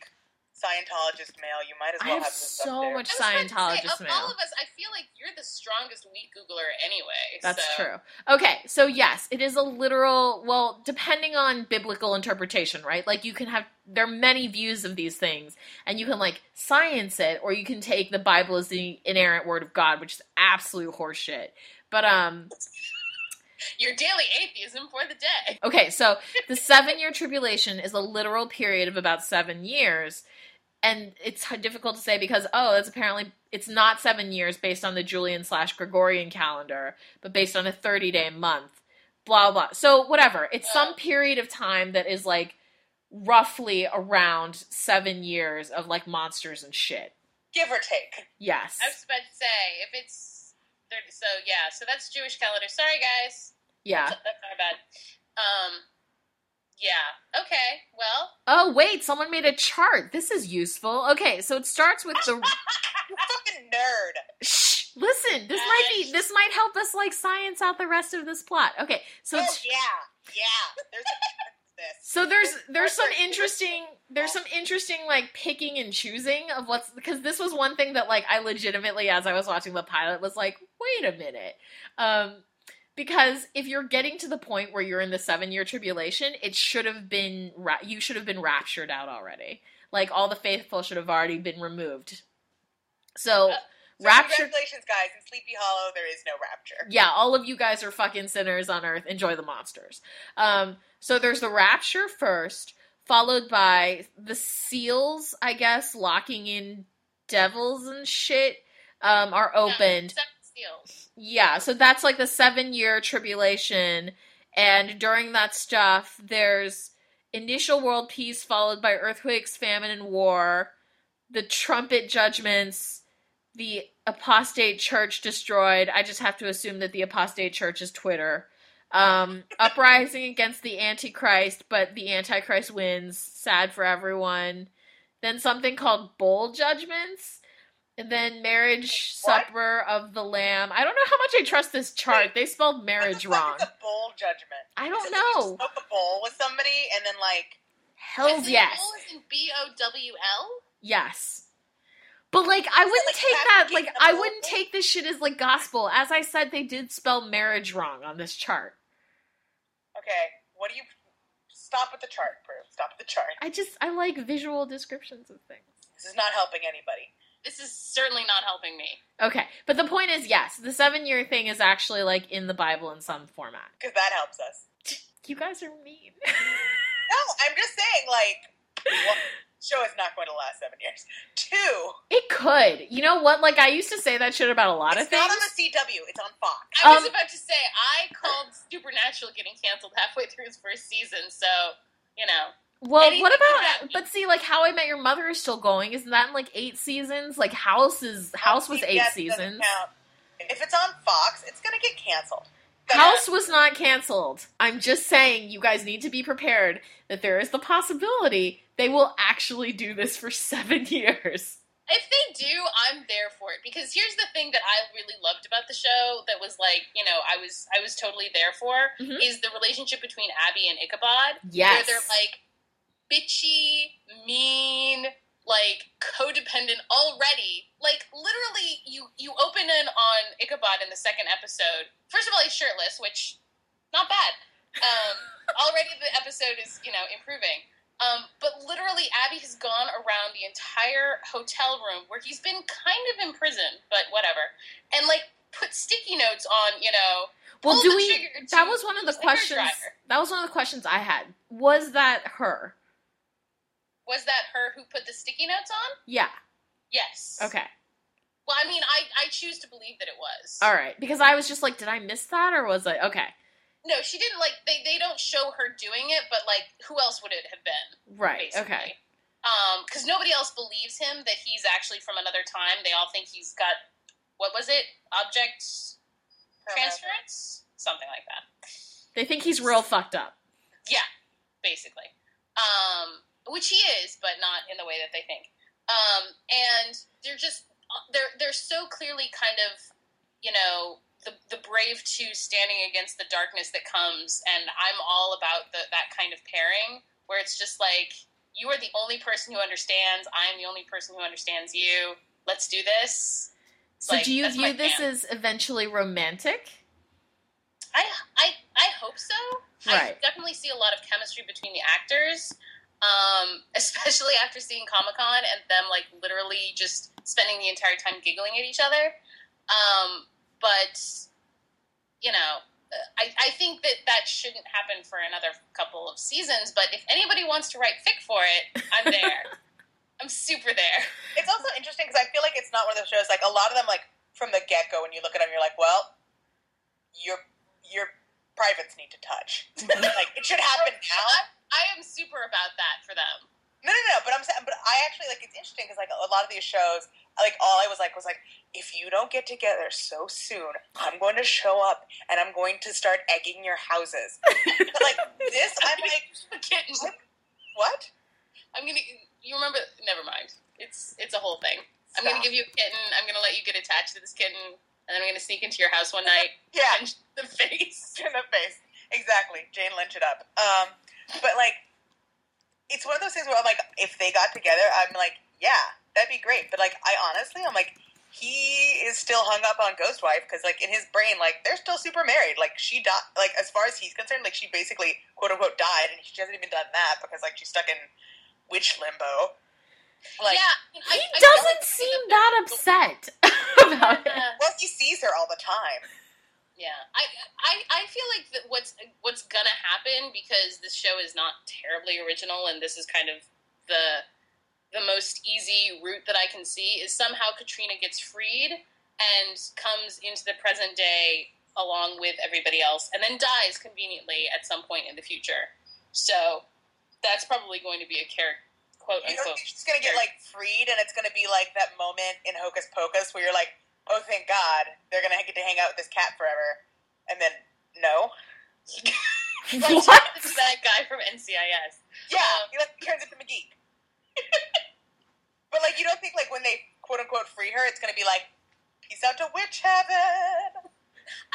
Scientologist mail. You might as I well have have this so there. much- I was say, Scientologist of mail. all of us, I feel like you're the strongest weed Googler anyway. That's so. true. Okay, so yes, it is a literal, well, depending on biblical interpretation, right? Like you can have there are many views of these things and you can like science it or you can take the Bible as the inerrant word of God, which is absolute horseshit. But um Your daily atheism for the day. Okay, so the seven year tribulation is a literal period of about seven years. And it's difficult to say because, oh, that's apparently, it's not seven years based on the Julian slash Gregorian calendar, but based on a 30 day month. Blah, blah. So, whatever. It's some period of time that is like roughly around seven years of like monsters and shit. Give or take. Yes. I was about to say, if it's 30, so yeah, so that's Jewish calendar. Sorry, guys. Yeah. That's not bad. Um, yeah. Okay. Well, Oh, wait, someone made a chart. This is useful. Okay, so it starts with the. You fucking nerd. Shh, listen, this might be this might help us like science out the rest of this plot. Okay, so oh yeah, yeah. There's a this. so there's there's some interesting there's some interesting like picking and choosing of what's because this was one thing that like I legitimately as I was watching the pilot was like, wait a minute. Um because if you're getting to the point where you're in the 7-year tribulation, it should have been ra- you should have been raptured out already. Like all the faithful should have already been removed. So Uh, So rapture Congratulations, guys. In Sleepy Hollow, there is no rapture. yeah, all of you guys are fucking sinners on earth. Enjoy the monsters. Um, so there's the rapture first, followed by the seals, I guess, locking in devils and shit, um, are opened. Seven seals. Yeah, so that's like the seven year tribulation. And during that stuff, there's initial world peace followed by earthquakes, famine, and war, the trumpet judgments, the apostate church destroyed. I just have to assume that the apostate church is Twitter. Um, uprising against the Antichrist, but the Antichrist wins. Sad for everyone. Then something called bowl judgments. And then marriage What? supper of the lamb. I don't know how much I trust this chart. They spelled marriage wrong. a bowl judgment? I don't know. smoke a bowl with somebody and then like Hells yes. Bowl is in B O W L? Yes. But like I wouldn't like take that like I wouldn't bowl? take this shit as like gospel. As I said, they did spell marriage wrong on this chart. okay, what do you stop with the chart, Prue? Stop with the chart. I just I like visual descriptions of things. This is not helping anybody. This is certainly not helping me. Okay, but the point is, yes, the seven year thing is actually like in the Bible in some format. Because that helps us. You guys are mean. No, I'm just saying, like, one show is not going to last seven years. Two, it could. You know what? Like I used to say that shit about a lot of things. It's not on the CW. It's on Fox. I was Um, about to say I called Supernatural getting canceled halfway through its first season, so you know. Well, Anything what about? But see, like How I Met Your Mother is still going. Isn't that in like eight seasons? Like House is House was eight seasons. If it's on Fox, it's going to get canceled. House was not canceled. I'm just saying you guys need to be prepared that there is the possibility they will actually do this for seven years. If they do, I'm there for it because here's the thing that I really loved about the show that was like, you know, I was I was totally there for Mhm. is the relationship between Abby and Ichabod. Yes. Where they're like bitchy, mean, like codependent already. Like literally you you open in on Ichabod in the second episode. First of all, he's shirtless, which not bad. Um, already the episode is, you know, improving. Um, but literally, Abby has gone around the entire hotel room where he's been kind of imprisoned, but whatever, and like put sticky notes on, you know. well, do we? That was one of the questions. That was one of the questions I had. Was that her? Was that her who put the sticky notes on? Yeah. Yes. Okay. Well, I mean, I I choose to believe that it was. All right. Because I was just like, did I miss that, or was I okay? No, she didn't like. They they don't show her doing it, but like, who else would it have been? Right. basically. Okay. Um, because nobody else believes him that he's actually from another time. They all think he's got what was it? Object transference, something like that. They think he's real fucked up. Yeah, basically. Um, which he is, but not in the way that they think. Um, and they're just they're they're so clearly kind of you know the the brave two standing against the darkness that comes, and I'm all about the, that kind of pairing where it's just like you are the only person who understands. I am the only person who understands you. Let's do this. It's So like, do you view this as eventually romantic? I I I hope so. I definitely see a lot of chemistry between the actors, um, especially after seeing Comic Con and them like literally just spending the entire time giggling at each other. Um, but you know, I, I think that that shouldn't happen for another couple of seasons. But if anybody wants to write fic for it, I'm there. I'm super there. It's also interesting because I feel like it's not one of those shows. Like a lot of them, like from the get go, when you look at them, you're like, well, your your privates need to touch. like it should happen now. I, am super about that for them. No, no, no. But I'm saying, but I actually like it's interesting because like a lot of these shows, like all I was like was like, if you don't get together so soon, I'm going to show up and I'm going to start egging your houses. but like this, I'm like, Kitten. what? I'm gonna. You remember? Never mind. It's it's a whole thing. I'm gonna give you a kitten. I'm gonna let you get attached to this kitten, and then I'm gonna sneak into your house one night, Yeah, the face. in the face. Exactly. Jane Lynch it up. Um, but like, it's one of those things where I'm like, if they got together, I'm like, yeah, that'd be great. But like, I honestly, I'm like, he is still hung up on Ghost Wife because like in his brain, like they're still super married. Like she died. Like as far as he's concerned, like she basically quote unquote died, and she hasn't even done that because like she's stuck in witch limbo. Like, yeah, He I, I doesn't don't seem that upset about it. Well, he sees her all the time. Yeah. I, I I feel like that what's what's gonna happen because this show is not terribly original, and this is kind of the the most easy route that I can see is somehow Katrina gets freed and comes into the present day along with everybody else, and then dies conveniently at some point in the future. So that's probably going to be a character, quote You know, she's gonna get like freed, and it's gonna be like that moment in Hocus Pocus where you're like, "Oh, thank God, they're gonna get to hang out with this cat forever," and then no, Like, What? This is that guy from NCIS. yeah, Um, he like turns into McGee. but like, you don't think like when they quote unquote free her, it's gonna be like, peace out to witch heaven.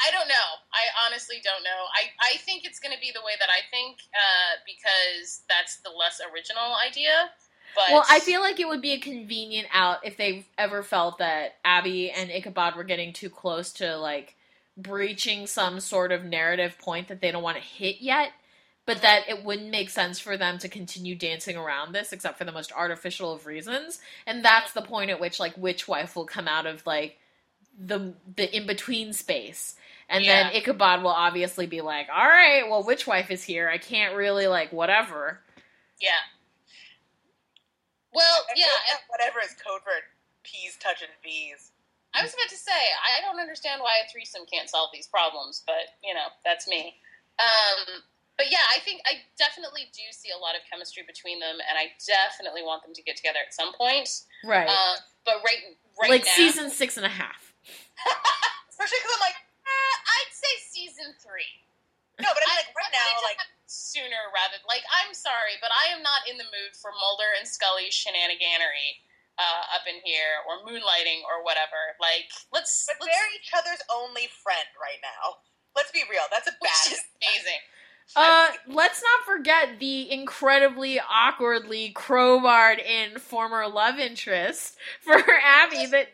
I don't know. I honestly don't know. I, I think it's going to be the way that I think uh, because that's the less original idea. But Well, I feel like it would be a convenient out if they ever felt that Abby and Ichabod were getting too close to like breaching some sort of narrative point that they don't want to hit yet, but that it wouldn't make sense for them to continue dancing around this except for the most artificial of reasons. And that's the point at which like Witch Wife will come out of like the the in between space. And then Yeah. Ichabod will obviously be like, "All right, well, Witch Wife is here. I can't really like whatever." yeah. Well, I yeah. feel like whatever is code for P's touching V's. I was about to say I don't understand why a threesome can't solve these problems, but you know that's me. Um, but yeah, I think I definitely do see a lot of chemistry between them, and I definitely want them to get together at some point. Right. Uh, but right, right like now, season six and a half. Especially because I'm like, Uh, I'd say season three. no, but I'm like, right now, like, have it sooner rather. Like, I'm sorry, but I am not in the mood for Mulder and Scully shenaniganery uh, up in here, or moonlighting, or whatever. Like, let's. but let's they're each other's only friend right now. Let's be real. That's a which bad. is amazing. Uh, let's not forget the incredibly awkwardly crowbarred in former love interest for Abby that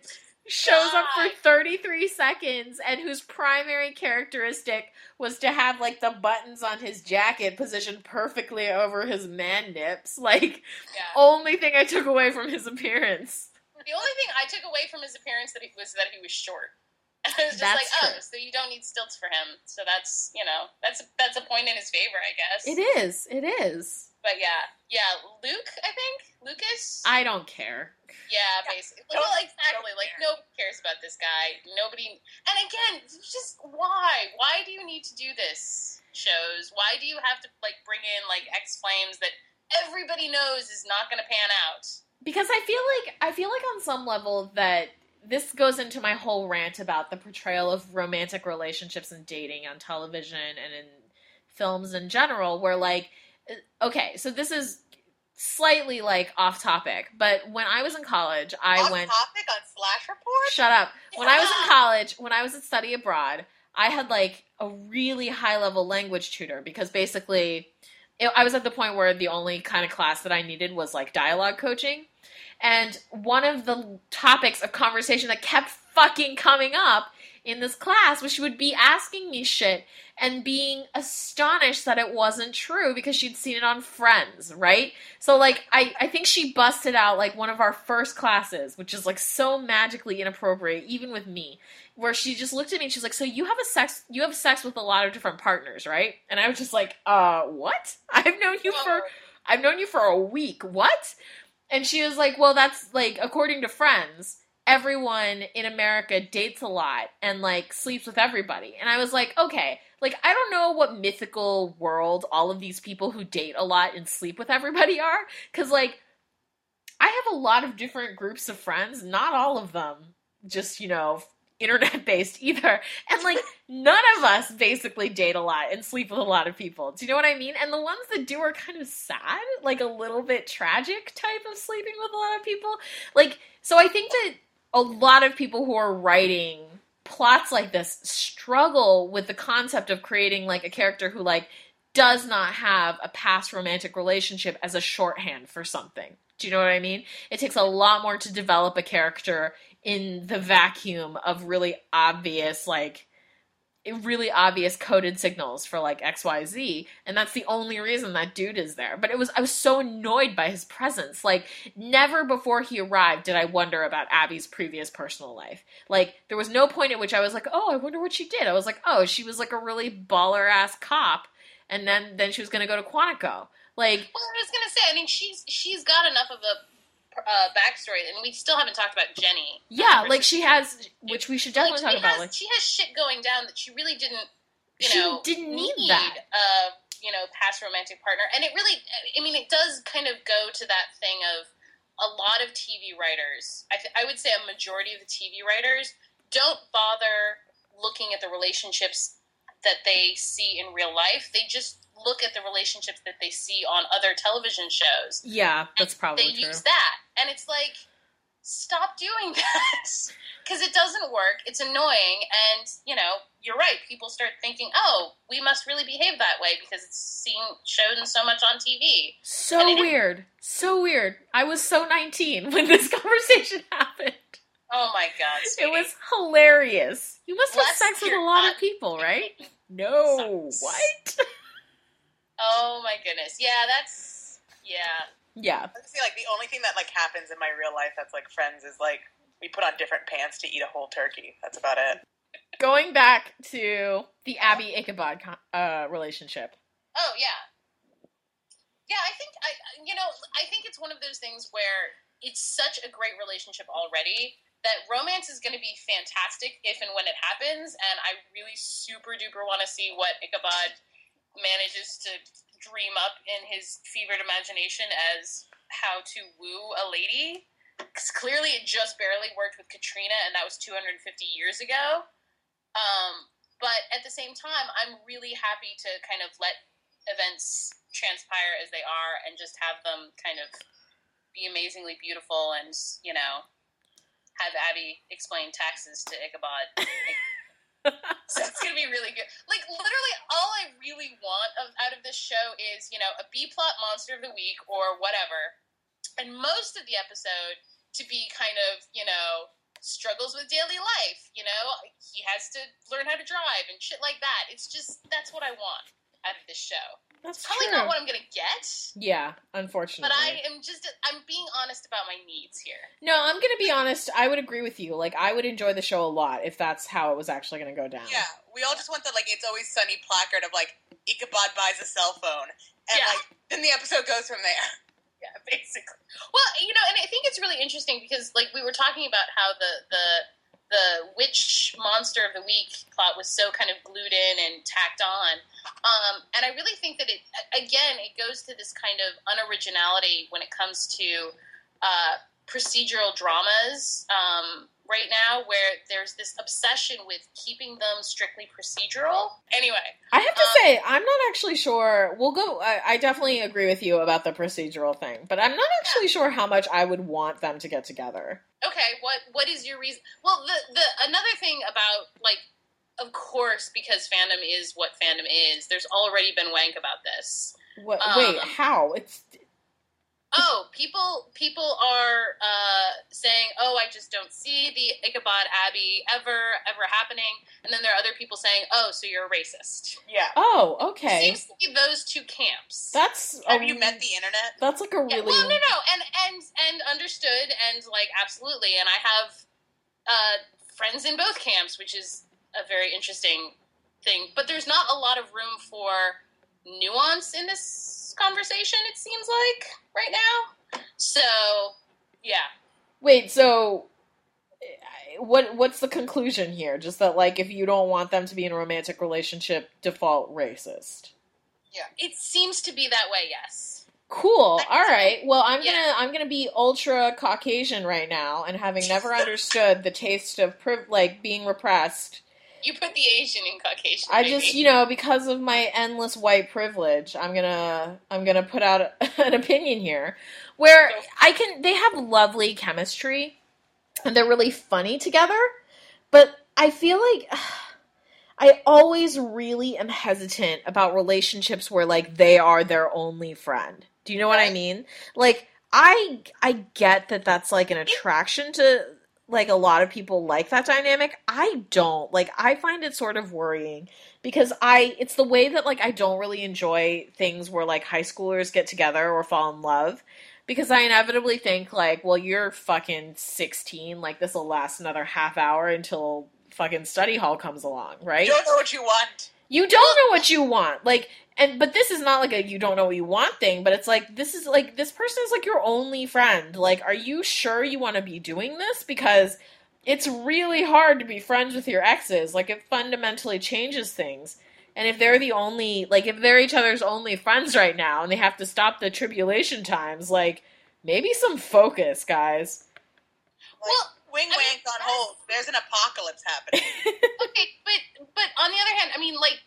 shows up for 33 seconds and whose primary characteristic was to have like the buttons on his jacket positioned perfectly over his man nips. Like, Yeah. only thing I took away from his appearance. The only thing I took away from his appearance that he, was that he was short. I was just That's like, oh, true. so you don't need stilts for him. So that's you know that's that's a point in his favor, I guess. It is. It is. But yeah, yeah, Luke, I think Lucas. I don't care. yeah, basically. Don't- well, exactly. Like care. nobody cares about this guy. Nobody. And again, just why? Why do you need to do this? Shows. Why do you have to like bring in like X Flames that everybody knows is not going to pan out? because I feel like I feel like on some level that this goes into my whole rant about the portrayal of romantic relationships and dating on television and in films in general where like okay so this is slightly like off topic but when I was in college I off went topic on Slash Report. Shut up. When I was in college, when I was at study abroad, I had like a really high level language tutor because basically it, I was at the point where the only kind of class that I needed was like dialogue coaching. And one of the topics of conversation that kept fucking coming up in this class where she would be asking me shit and being astonished that it wasn't true because she'd seen it on Friends, right? So like I, I think she busted out like one of our first classes, which is like so magically inappropriate, even with me, where she just looked at me and she's like, So you have a sex you have sex with a lot of different partners, right? And I was just like, uh, what? I've known you for I've known you for a week. What? And she was like, Well, that's like according to friends, everyone in America dates a lot and like sleeps with everybody. And I was like, okay, like I don't know what mythical world all of these people who date a lot and sleep with everybody are cuz like I have a lot of different groups of friends, not all of them just, you know, internet based either. And like none of us basically date a lot and sleep with a lot of people. Do you know what I mean? And the ones that do are kind of sad, like a little bit tragic type of sleeping with a lot of people. Like so I think that a lot of people who are writing plots like this struggle with the concept of creating like a character who like does not have a past romantic relationship as a shorthand for something. Do you know what I mean? It takes a lot more to develop a character in the vacuum of really obvious like really obvious coded signals for like XYZ and that's the only reason that dude is there. But it was I was so annoyed by his presence. Like never before he arrived did I wonder about Abby's previous personal life. Like there was no point at which I was like, "Oh, I wonder what she did." I was like, "Oh, she was like a really baller ass cop." And then then she was going to go to Quantico. Like Well, I was gonna say, I mean, she's she's got enough of a uh, backstory, and we still haven't talked about Jenny. yeah, like she has which we should definitely like, talk about has, like she has shit going down that she really didn't. You she know, didn't need that. Uh, you know, past romantic partner, and it really, I mean, it does kind of go to that thing of a lot of TV writers. I, th- I would say a majority of the TV writers don't bother looking at the relationships that they see in real life. They just look at the relationships that they see on other television shows Yeah, that's probably they true. use that and it's like stop doing that because it doesn't work. It's annoying, and you know, you're right. People start thinking, "Oh, we must really behave that way because it's seen shown so much on TV." So weird. So weird. I was so 19 when this conversation happened. Oh my god, It was hilarious. You must have sex with a lot of people, right? No. Sucks. What? Oh my goodness, yeah, that's yeah. Yeah. I feel like the only thing that like happens in my real life that's like friends is like we put on different pants to eat a whole turkey. That's about it. Going back to the Abby Ichabod con- uh, relationship. Oh yeah, yeah. I think I, you know, I think it's one of those things where it's such a great relationship already that romance is going to be fantastic if and when it happens. And I really super duper want to see what Ichabod manages to dream up in his fevered imagination as how to woo a lady. Because clearly it just barely worked with Katrina, and that was 250 years ago. Um, but at the same time, I'm really happy to kind of let events transpire as they are and just have them kind of be amazingly beautiful and, you know, have Abby explain taxes to Ichabod. so it's going to be really good. Like, literally, all I really want of, out of this show is, you know, a B plot monster of the week or whatever. And most of the episode to be kind of, you know, struggles with daily life. You know, he has to learn how to drive and shit like that. It's just that's what I want out of this show. That's Probably true. not what I'm gonna get, yeah, unfortunately. but I am just I'm being honest about my needs here. No, I'm gonna be honest. I would agree with you. Like, I would enjoy the show a lot if that's how it was actually gonna go down. Yeah, we all just want the like it's always sunny placard of like Ichabod buys a cell phone, and Yeah. like then the episode goes from there. Yeah, basically. Well, you know, and I think it's really interesting because like we were talking about how the the the witch monster of the week plot was so kind of glued in and tacked on. Um, and I really think that it again it goes to this kind of unoriginality when it comes to uh, procedural dramas um, right now, where there's this obsession with keeping them strictly procedural. Anyway, I have to Um, say, I'm not actually sure. We'll go. I, I definitely agree with you about the procedural thing, but I'm not actually sure how much I would want them to get together. okay, what what is your reason? Well, the the another thing about like, of course, because fandom is what fandom is. There's already been wank about this. What, Um, wait, how? It's Oh, people people are uh, saying, "Oh, I just don't see the Ichabod Abby ever ever happening," and then there are other people saying, "Oh, so you're a racist." Yeah. oh, It okay. seems to be those two camps. That's Have a- you met the internet? That's like a Yeah, really well, no, no, and and and understood, and like absolutely, and I have uh, friends in both camps, which is a very interesting thing. But there's not a lot of room for nuance in this conversation. It seems like right now. So, yeah, Wait, so what what's the conclusion here? Just that like if you don't want them to be in a romantic relationship, default racist. Yeah. It seems to be that way. Yes. Cool. All right. Well, I'm Yeah. gonna I'm gonna be ultra Caucasian right now, and having never understood the taste of priv- like being repressed. You put the Asian in Caucasian. I maybe. just you know because of my endless white privilege, I'm gonna I'm gonna put out an opinion here, where I can they have lovely chemistry, and they're really funny together, but I feel like. I always really am hesitant about relationships where like they are their only friend. Do you know what I mean? Like I I get that that's like an attraction to like a lot of people like that dynamic. I don't. Like I find it sort of worrying because I it's the way that like I don't really enjoy things where like high schoolers get together or fall in love because I inevitably think like, well, you're fucking 16, like this will last another half hour until fucking study hall comes along, right? You don't know what you want. You don't know what you want. Like and but this is not like a you don't know what you want thing, but it's like this is like this person is like your only friend. Like are you sure you want to be doing this because it's really hard to be friends with your exes. Like it fundamentally changes things. And if they're the only like if they're each other's only friends right now and they have to stop the tribulation times, like maybe some focus, guys. Well, wing I mean, wank on hold. There's an apocalypse happening. okay, but but on the other hand, I mean, like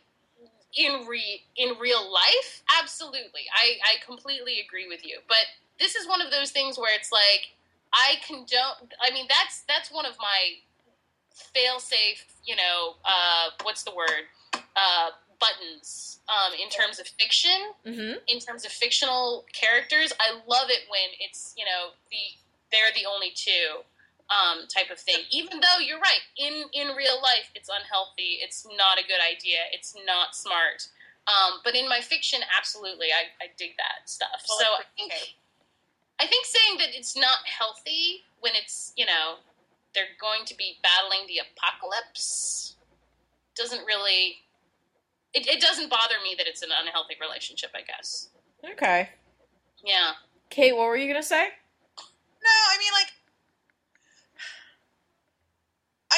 in re in real life, absolutely, I I completely agree with you. But this is one of those things where it's like I condone. I mean, that's that's one of my fail-safe. You know, uh, what's the word? Uh, buttons um, in terms of fiction. hmm In terms of fictional characters, I love it when it's you know the they're the only two um, type of thing. Even though you're right, in in real life, it's unhealthy. It's not a good idea. It's not smart. Um, but in my fiction, absolutely, I, I dig that stuff. Well, so I think okay. I think saying that it's not healthy when it's you know they're going to be battling the apocalypse doesn't really. It, it doesn't bother me that it's an unhealthy relationship. I guess. Okay. Yeah. Kate, what were you gonna say? No, I mean like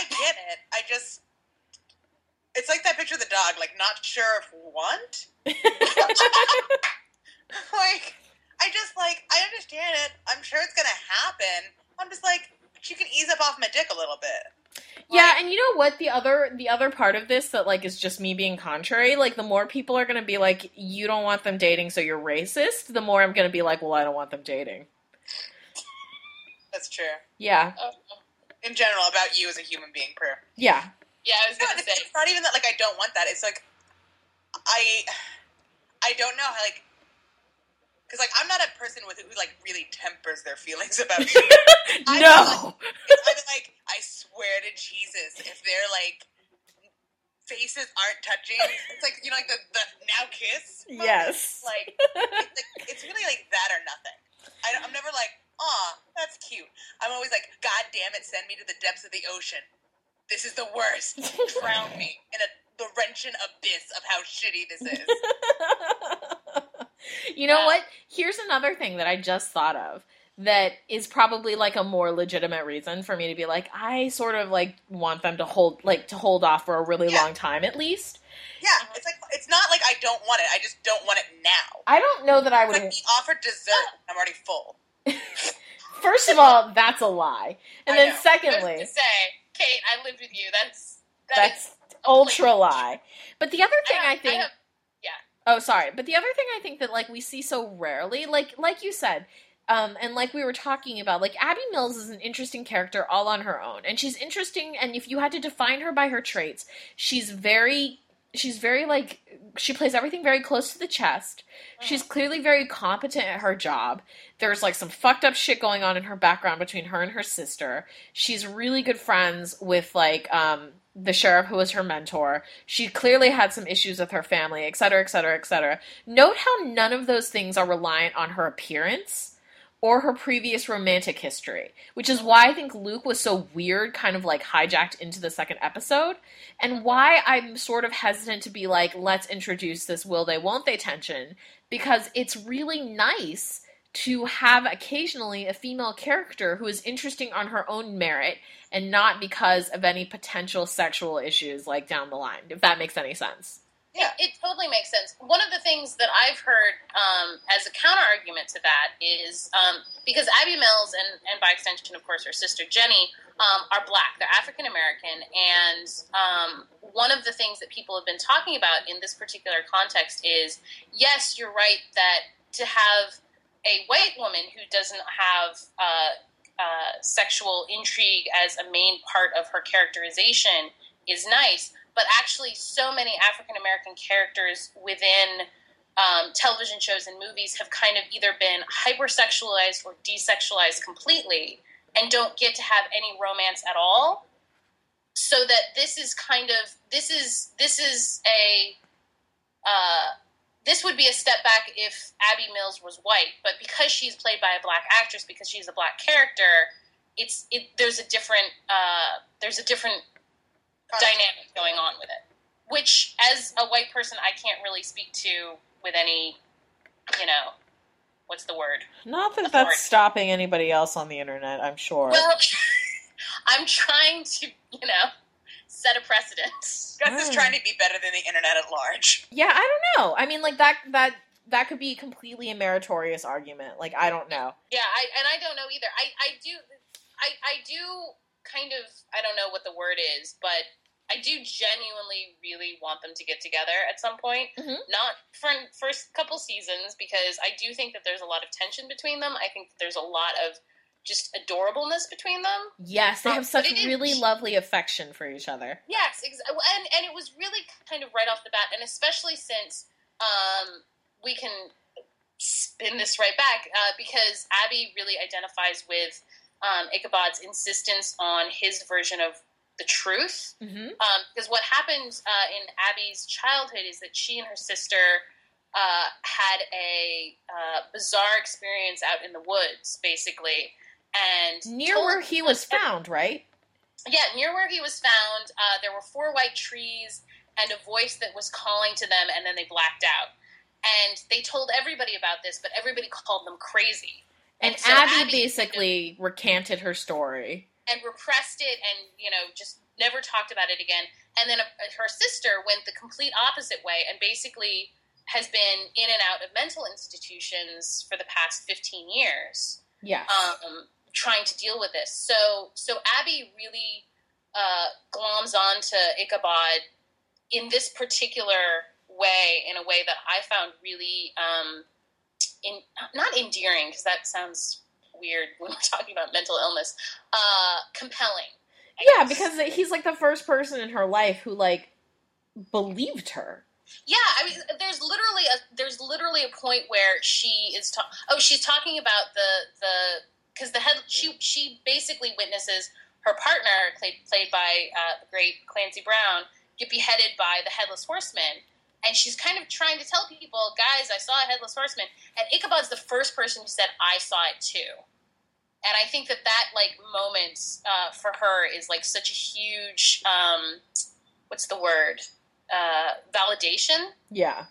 I get it. I just it's like that picture of the dog, like not sure if want. like I just like I understand it. I'm sure it's gonna happen. I'm just like she can ease up off my dick a little bit. Yeah, and you know what? The other the other part of this that like is just me being contrary. Like the more people are gonna be like, you don't want them dating, so you're racist. The more I'm gonna be like, well, I don't want them dating. That's true. Yeah, Oh, oh. In general, about you as a human being, prayer. yeah, yeah, I was No, gonna it's, say. it's not even that like I don't want that. It's like I I don't know how like because like I'm not a person with who like really tempers their feelings about you. I no, It's either like I swear to Jesus, if their like faces aren't touching, it's like you know like the, the now kiss. moment. yes, Like it's like it's really like that or nothing. I I'm never like, aw, that's cute. I'm always like, God damn it, send me to the depths of the ocean. This is the worst. Drown me in a the wrenching abyss of how shitty this is. you know what? Here's another thing that I just thought of that is probably like a more legitimate reason for me to be like, I sort of like want them to hold like to hold off for a really Yeah. long time at least. Yeah, it's like it's not like I don't want it. I just don't want it now. I don't know that I It's would like be offered dessert. I'm already full. First of all, that's a lie. And I then know. Secondly, say, Kate, I lived with you. That's that that's ultra lie. But the other thing I, have- think have- Oh, sorry. But the other thing I think that like we see so rarely, like like you said, um, and like we were talking about, like Abby Mills is an interesting character all on her own, and she's interesting. And if you had to define her by her traits, she's very, she's very like she plays everything very close to the chest. She's clearly very competent at her job. There's like some fucked up shit going on in her background between her and her sister. She's really good friends with like um the sheriff who was her mentor. She clearly had some issues with her family, et cetera, et cetera, et cetera. Note how none of those things are reliant on her appearance or her previous romantic history, which is why I think Luke was so weird, kind of like hijacked into the second episode, and why I'm sort of hesitant to be like, let's introduce this will they, won't they tension, because it's really nice to have occasionally a female character who is interesting on her own merit and not because of any potential sexual issues like down the line, if that makes any sense. Yeah. It, it totally makes sense. One of the things that I've heard um, as a counter argument to that is um, because Abby Mills and, and by extension, of course, her sister Jenny um, are black. They're African American, and um, one of the things that people have been talking about in this particular context is yes, you're right that to have a white woman who doesn't have uh, uh, sexual intrigue as a main part of her characterization is nice, but actually, so many African American characters within um, television shows and movies have kind of either been hypersexualized or desexualized completely and don't get to have any romance at all. So that this is kind of this is this is a uh, this would be a step back if Abby Mills was white, but because she's played by a black actress, because she's a black character, it's it. There's a different uh, there's a different dynamic going on with it, which as a white person I can't really speak to with any, you know, what's the word? Not that Authority. that's stopping anybody else on the internet, I'm sure. Well, I'm trying to, you know, set a precedent. Gus is Mm. trying to be better than the internet at large. yeah, I don't know. I mean, like that that that could be completely a meritorious argument. Like I don't know. Yeah, I and I don't know either. I I do I I do kind of I don't know what the word is, but I do genuinely really want them to get together at some point. Mhm. Not for first couple seasons because I do think that there's a lot of tension between them. I think that there's a lot of just adorableness between them. Yes, they have such really lovely affection for each other. Yes, ex- and and it was really kind of right off the bat, and especially since um, we can spin this right back uh, because Abby really identifies with um, Ichabod's insistence on his version of the truth. Mm-hmm. Um, because what happened uh, in Abby's childhood is that she and her sister uh, had a uh, bizarre experience out in the woods, basically, and Near where he was found, right? yeah, near where he was found, uh, there were four white trees and a voice that was calling to them, and then they blacked out. And they told everybody about this, but everybody called them crazy. And, so Abby, basically recanted her story. And repressed it, and you know, just never talked about it again. And then uh, her sister went the complete opposite way, and basically has been in and out of mental institutions for the past fifteen years. Yes. um, trying to deal with this. So so Abby really uh, gloms onto Ichabod in this particular way, in a way that I found really um, in not endearing because that sounds weird when we're talking about mental illness. Uh, compelling. I yeah, guess. because he's like the first person in her life who like believed her. Yeah, I mean, there's literally a there's literally a point where she is ta- oh she's talking about the the because the head she she basically witnesses her partner played played by uh, the great Clancy Brown get beheaded by the headless horseman, and she's kind of trying to tell people, guys, I saw a headless horseman, and Ichabod's the first person who said I saw it too, and I think that that like moment uh, for her is like such a huge um, what's the word uh, validation Yeah.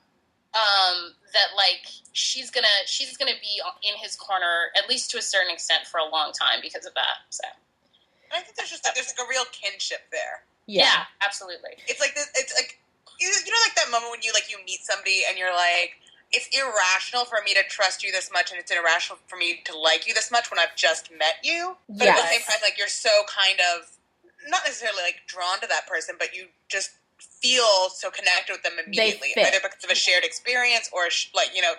um, that like she's gonna she's gonna be in his corner at least to a certain extent for a long time because of that. So And I think there's just like, there's like a real kinship there. Yeah. absolutely. It's like this. It's like you, you know, like that moment when you like you meet somebody and you're like, it's irrational for me to trust you this much, and it's irrational for me to like you this much when I've just met you. But at the same time, like you're so kind of not necessarily like drawn to that person, but you just feel so connected with them immediately, either because of a shared experience or sh- like you know,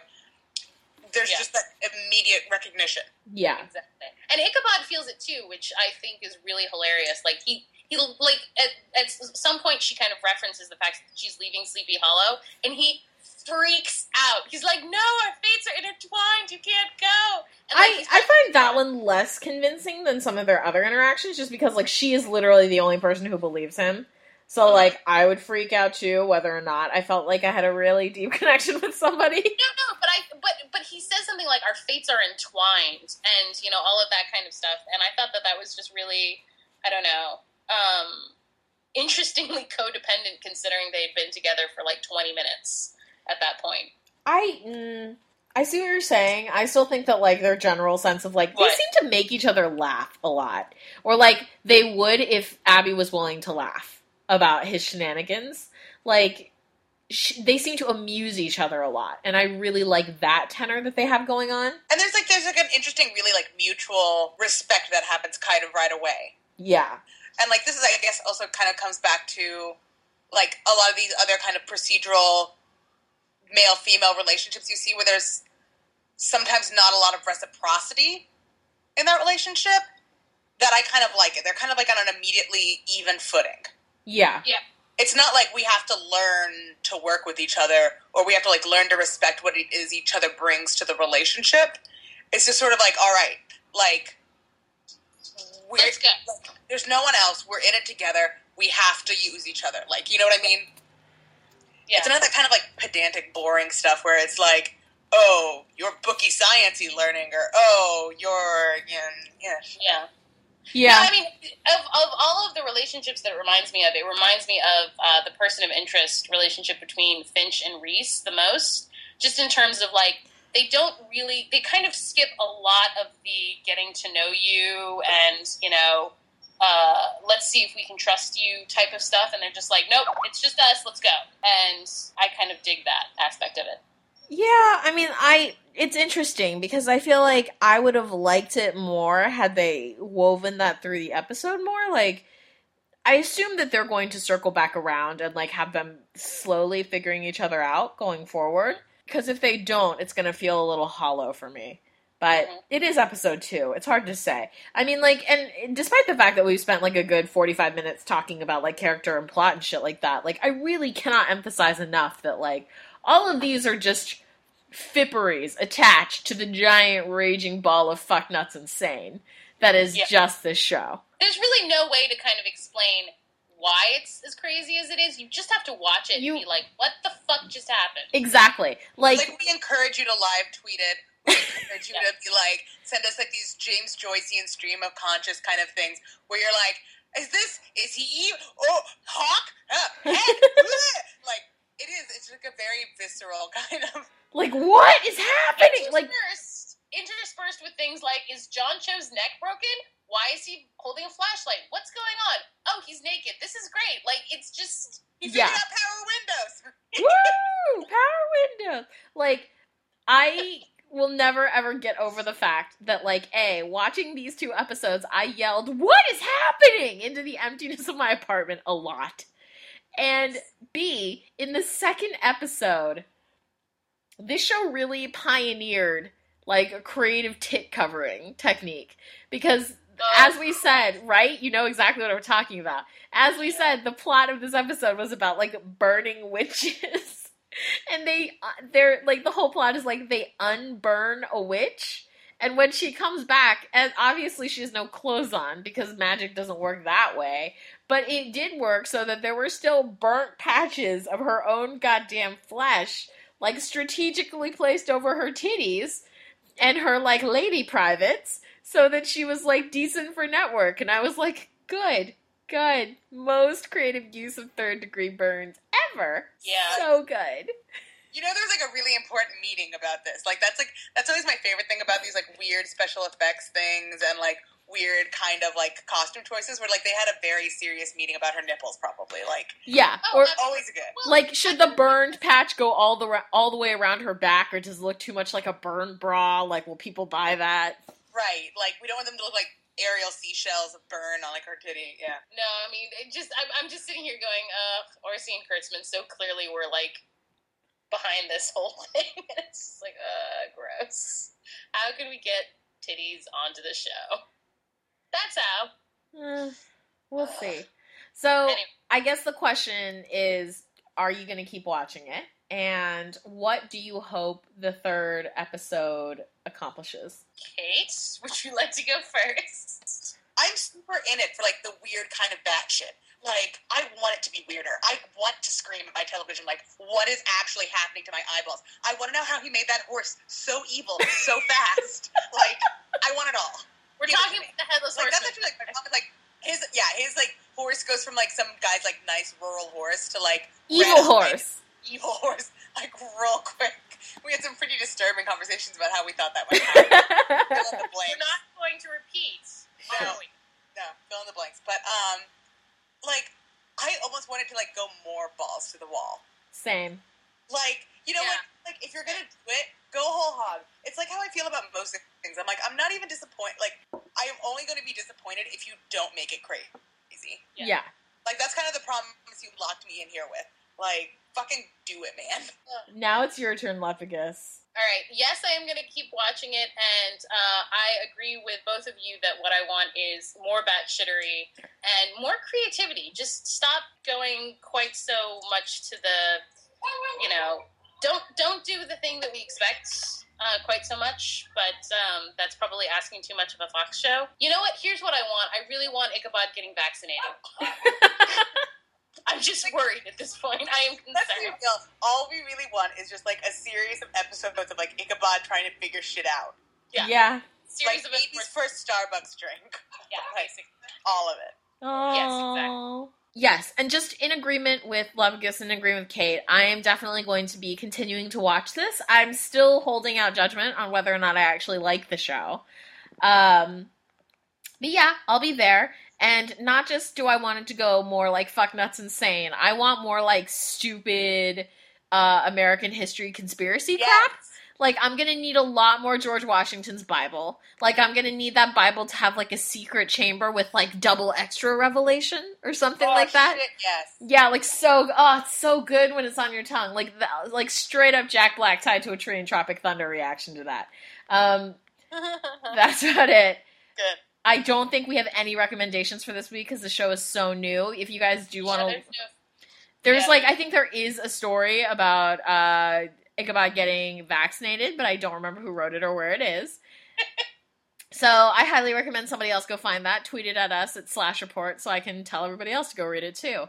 there's Yeah. just that immediate recognition. Yeah. Exactly. And Ichabod feels it too, which I think is really hilarious. Like he he like at, at some point she kind of references the fact that she's leaving Sleepy Hollow, and he freaks out. He's like, "No, our fates are intertwined. You can't go." And, like, I, he's I find that one less convincing than some of their other interactions just because like she is literally the only person who believes him. So like I would freak out too whether or not I felt like I had a really deep connection with somebody. No, no, but I, but, but he says something like our fates are entwined, and you know all of that kind of stuff. And I thought that that was just really, I don't know, um, interestingly codependent, considering they'd been together for like twenty minutes at that point. I mm, I see what you're saying. I still think that like their general sense of like they seem to make each other laugh a lot, or like they would if Abby was willing to laugh about his shenanigans. Like sh- they seem to amuse each other a lot, and I really like that tenor that they have going on. And there's like there's like an interesting, really like mutual respect that happens kind of right away. Yeah, and like this is i guess also kind of comes back to like a lot of these other kind of procedural male female relationships you see where there's sometimes not a lot of reciprocity in that relationship that i kind of like it they're kind of like on an immediately even footing yeah, Yeah. it's not like we have to learn to work with each other or we have to like learn to respect what it is each other brings to the relationship it's just sort of like all right like we're Let's go. there's no one else. We're in it together. We have to use each other. Like, you know what I mean? Yeah, It's another kind of like pedantic, boring stuff where it's like, oh, you're booky sciencey learning, or oh, you're, you know, yeah. yeah. yeah. No, I mean, of, of all of the relationships that it reminds me of, it reminds me of uh, the person of interest relationship between Finch and Reese the most. Just in terms of like, they don't really, they kind of skip a lot of the getting to know you and, you know, uh, let's see if we can trust you type of stuff. And they're just like, nope, it's just us, let's go. And I kind of dig that aspect of it. Yeah, I mean, I it's interesting because I feel like I would have liked it more had they woven that through the episode more. Like I assume that they're going to circle back around and like have them slowly figuring each other out going forward because if they don't, it's going to feel a little hollow for me. But Mhm. it is episode two. It's hard to say. I mean, like, and despite the fact that we've spent like a good forty-five minutes talking about like character and plot and shit like that, like, I really cannot emphasize enough that like all of these are just fipperies attached to the giant raging ball of fuck nuts insane that is Yeah. just this show. There's really no way to kind of explain why it's as crazy as it is. You just have to watch it You- and be like, "What the fuck just happened?" Exactly. Like, Like we encourage you to live tweet it. Encourage you Yeah. be like send us like these James Joycean stream of conscious kind of things where you're like, is this is he oh hawk uh, head like it is. It's like a very visceral kind of. like what is happening? Like, interspersed, interspersed with things like, "Is John Cho's neck broken? Why is he holding a flashlight? What's going on? Oh, he's naked. This is great. Like, it's just." He Yeah. out power windows. woo, power windows. Like, I will never ever get over the fact that, like, a watching these two episodes, I yelled, "What is happening?" into the emptiness of my apartment a lot, and b in the second episode, this show really pioneered like a creative tit covering technique because as we said, right? You know exactly what we're talking about. As we said, the plot of this episode was about like burning witches. and they uh, they're like the whole plot is like they unburn a witch and when she comes back and obviously she has no clothes on because magic doesn't work that way but it did work so that there were still burnt patches of her own goddamn flesh like strategically placed over her titties and her like lady privates so that she was like decent for network. And i was like good good most creative use of third degree burns ever Yeah. so good You know, there's like a really important meeting about this. Like that's like that's always my favorite thing about these like weird special effects things and like weird kind of like costume choices where like they had a very serious meeting about her nipples probably. Like yeah Oh, or that's- always good. Well, like should the burned patch go all the ra- all the way around her back or does it look too much like a burn bra like will people buy that Right. Like we don't want them to look like Ariel seashells burn on like her titty. Yeah. No, I mean, it just I'm, I'm just sitting here going, uh, Orci and Kurtzman so clearly were like behind this whole thing. it's just like, uh, gross. How can we get titties onto the show? That's how. Eh, we'll see so Anyway. i guess the question is are you going to keep watching it and what do you hope the third episode accomplishes Kate, would you like to go first? I'm super in it for like the weird kind of batshit. Like I want it to be weirder. I want to scream at my television like, what is actually happening to my eyeballs? I want to know how he made that horse so evil so fast. like I want it all. We're Give talking about the headless Like that's actually like my mom is like his yeah his like horse goes from like some guy's like nice rural horse to like evil red, horse evil horse like real quick. We had some pretty disturbing conversations about how we thought that went down. Fill in the blanks. We're not going to repeat. No. are we? No, fill in the blanks. But um, like I almost wanted to like go more balls to the wall. same Like you know, Yeah. like like if you're gonna do it, go whole hog. It's like how I feel about most things. I'm like I'm not even disappointed. Like I am only going to be disappointed if you don't make it crazy. Yeah. yeah. Like that's kind of the promise you locked me in here with. Like fucking do it, man. now it's your turn lephagus All right. Yes, I am going to keep watching it, and uh, I agree with both of you that what I want is more batshittery and more creativity. Just stop going quite so much to the, you know, don't don't do the thing that we expect uh, quite so much. But um, that's probably asking too much of a Fox show. You know what? Here's what I want. I really want Ichabod getting vaccinated. I'm just worried at this point. I am Let's be concerned. real. All we really want is just like a series of episodes of like Ichabod trying to figure shit out. Yeah. yeah. Series like of baby's first Starbucks drink. yeah, Like, basically. all of it. Oh. Yes, exactly. Yes, and just in agreement with Lovegus and in agreement with Kate, I am definitely going to be continuing to watch this. I'm still holding out judgment on whether or not I actually like the show. Um, but yeah, I'll be there. And not just do I want it to go more like fuck nuts insane, I want more like stupid uh, American history conspiracy crap. Like I'm gonna need a lot more George Washington's Bible. Like I'm gonna need that Bible to have like a secret chamber with like double extra revelation or something Oh, like that. shit, yes. Yeah, like so. Oh, it's so good when it's on your tongue. Like the, like straight up Jack Black tied to a tree in Tropic Thunder reaction to that. Um, That's about it. Good. I don't think we have any recommendations for this week because the show is so new. If you guys do want Yeah, to, there's no- there's yeah. like I think there is a story about uh Ichabod getting vaccinated, but I don't remember who wrote it or where it is. So I highly recommend somebody else go find that. Tweet it at us at slash report so I can tell everybody else to go read it too.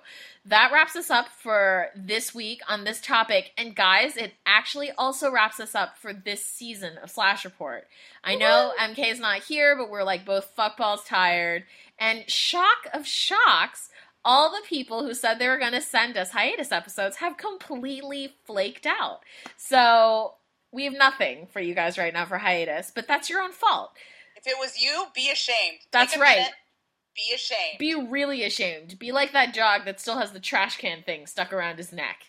That wraps us up for this week on this topic. And guys, it actually also wraps us up for this season of Slash Report. I know MK is not here, but we're like both fuckballs tired. And shock of shocks, all the people who said they were going to send us hiatus episodes have completely flaked out. So we have nothing for you guys right now for hiatus, but that's your own fault. If it was you, be ashamed. That's right. minute, Be ashamed. Be really ashamed. Be like that jog that still has the trash can thing stuck around his neck.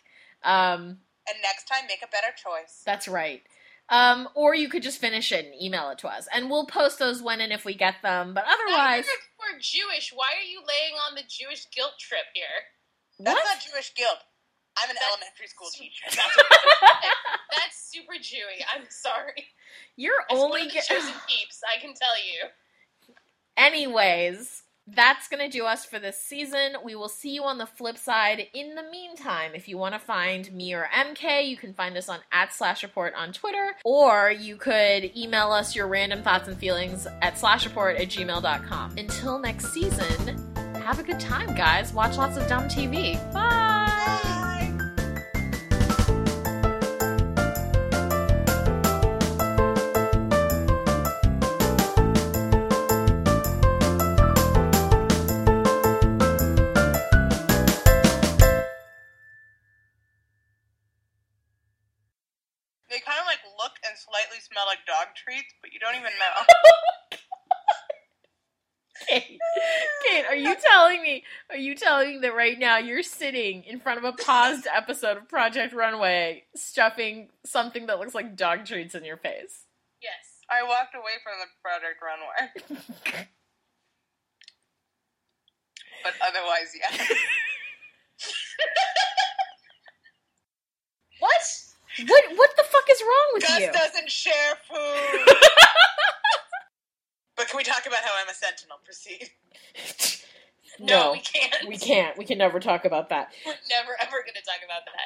Um, and next time, make a better choice. that's right. Um, or you could just finish it and email it to us, and we'll post those when and if we get them. But otherwise, we're Jewish. Why are you laying on the Jewish guilt trip here? What? That's not Jewish guilt. I'm an That's- elementary school teacher. That's That's super Jewy. I'm sorry. You're It's one only of the get- chosen peeps. I can tell you. Anyways, that's going to do us for this season. We will see you on the flip side. In the meantime, if you want to find me or MK, you can find us on at slash report on Twitter, or you could email us your random thoughts and feelings at slash report at gmail.com. Until next season, have a good time, guys. Watch lots of dumb TV. Bye! Bye. Smell like dog treats, but you don't even know. Oh Kate, Kate, are you telling me? Are you telling me that right now you're sitting in front of a paused episode of Project Runway, stuffing something that looks like dog treats in your face? Yes. I walked away from the Project Runway, but otherwise, yeah. What? What? What the fuck is wrong with Gus you? doesn't share food. but can we talk about how Emma Sentinel proceed? No, no, we can't. we can't. We can never talk about that. We're never ever going to talk about that.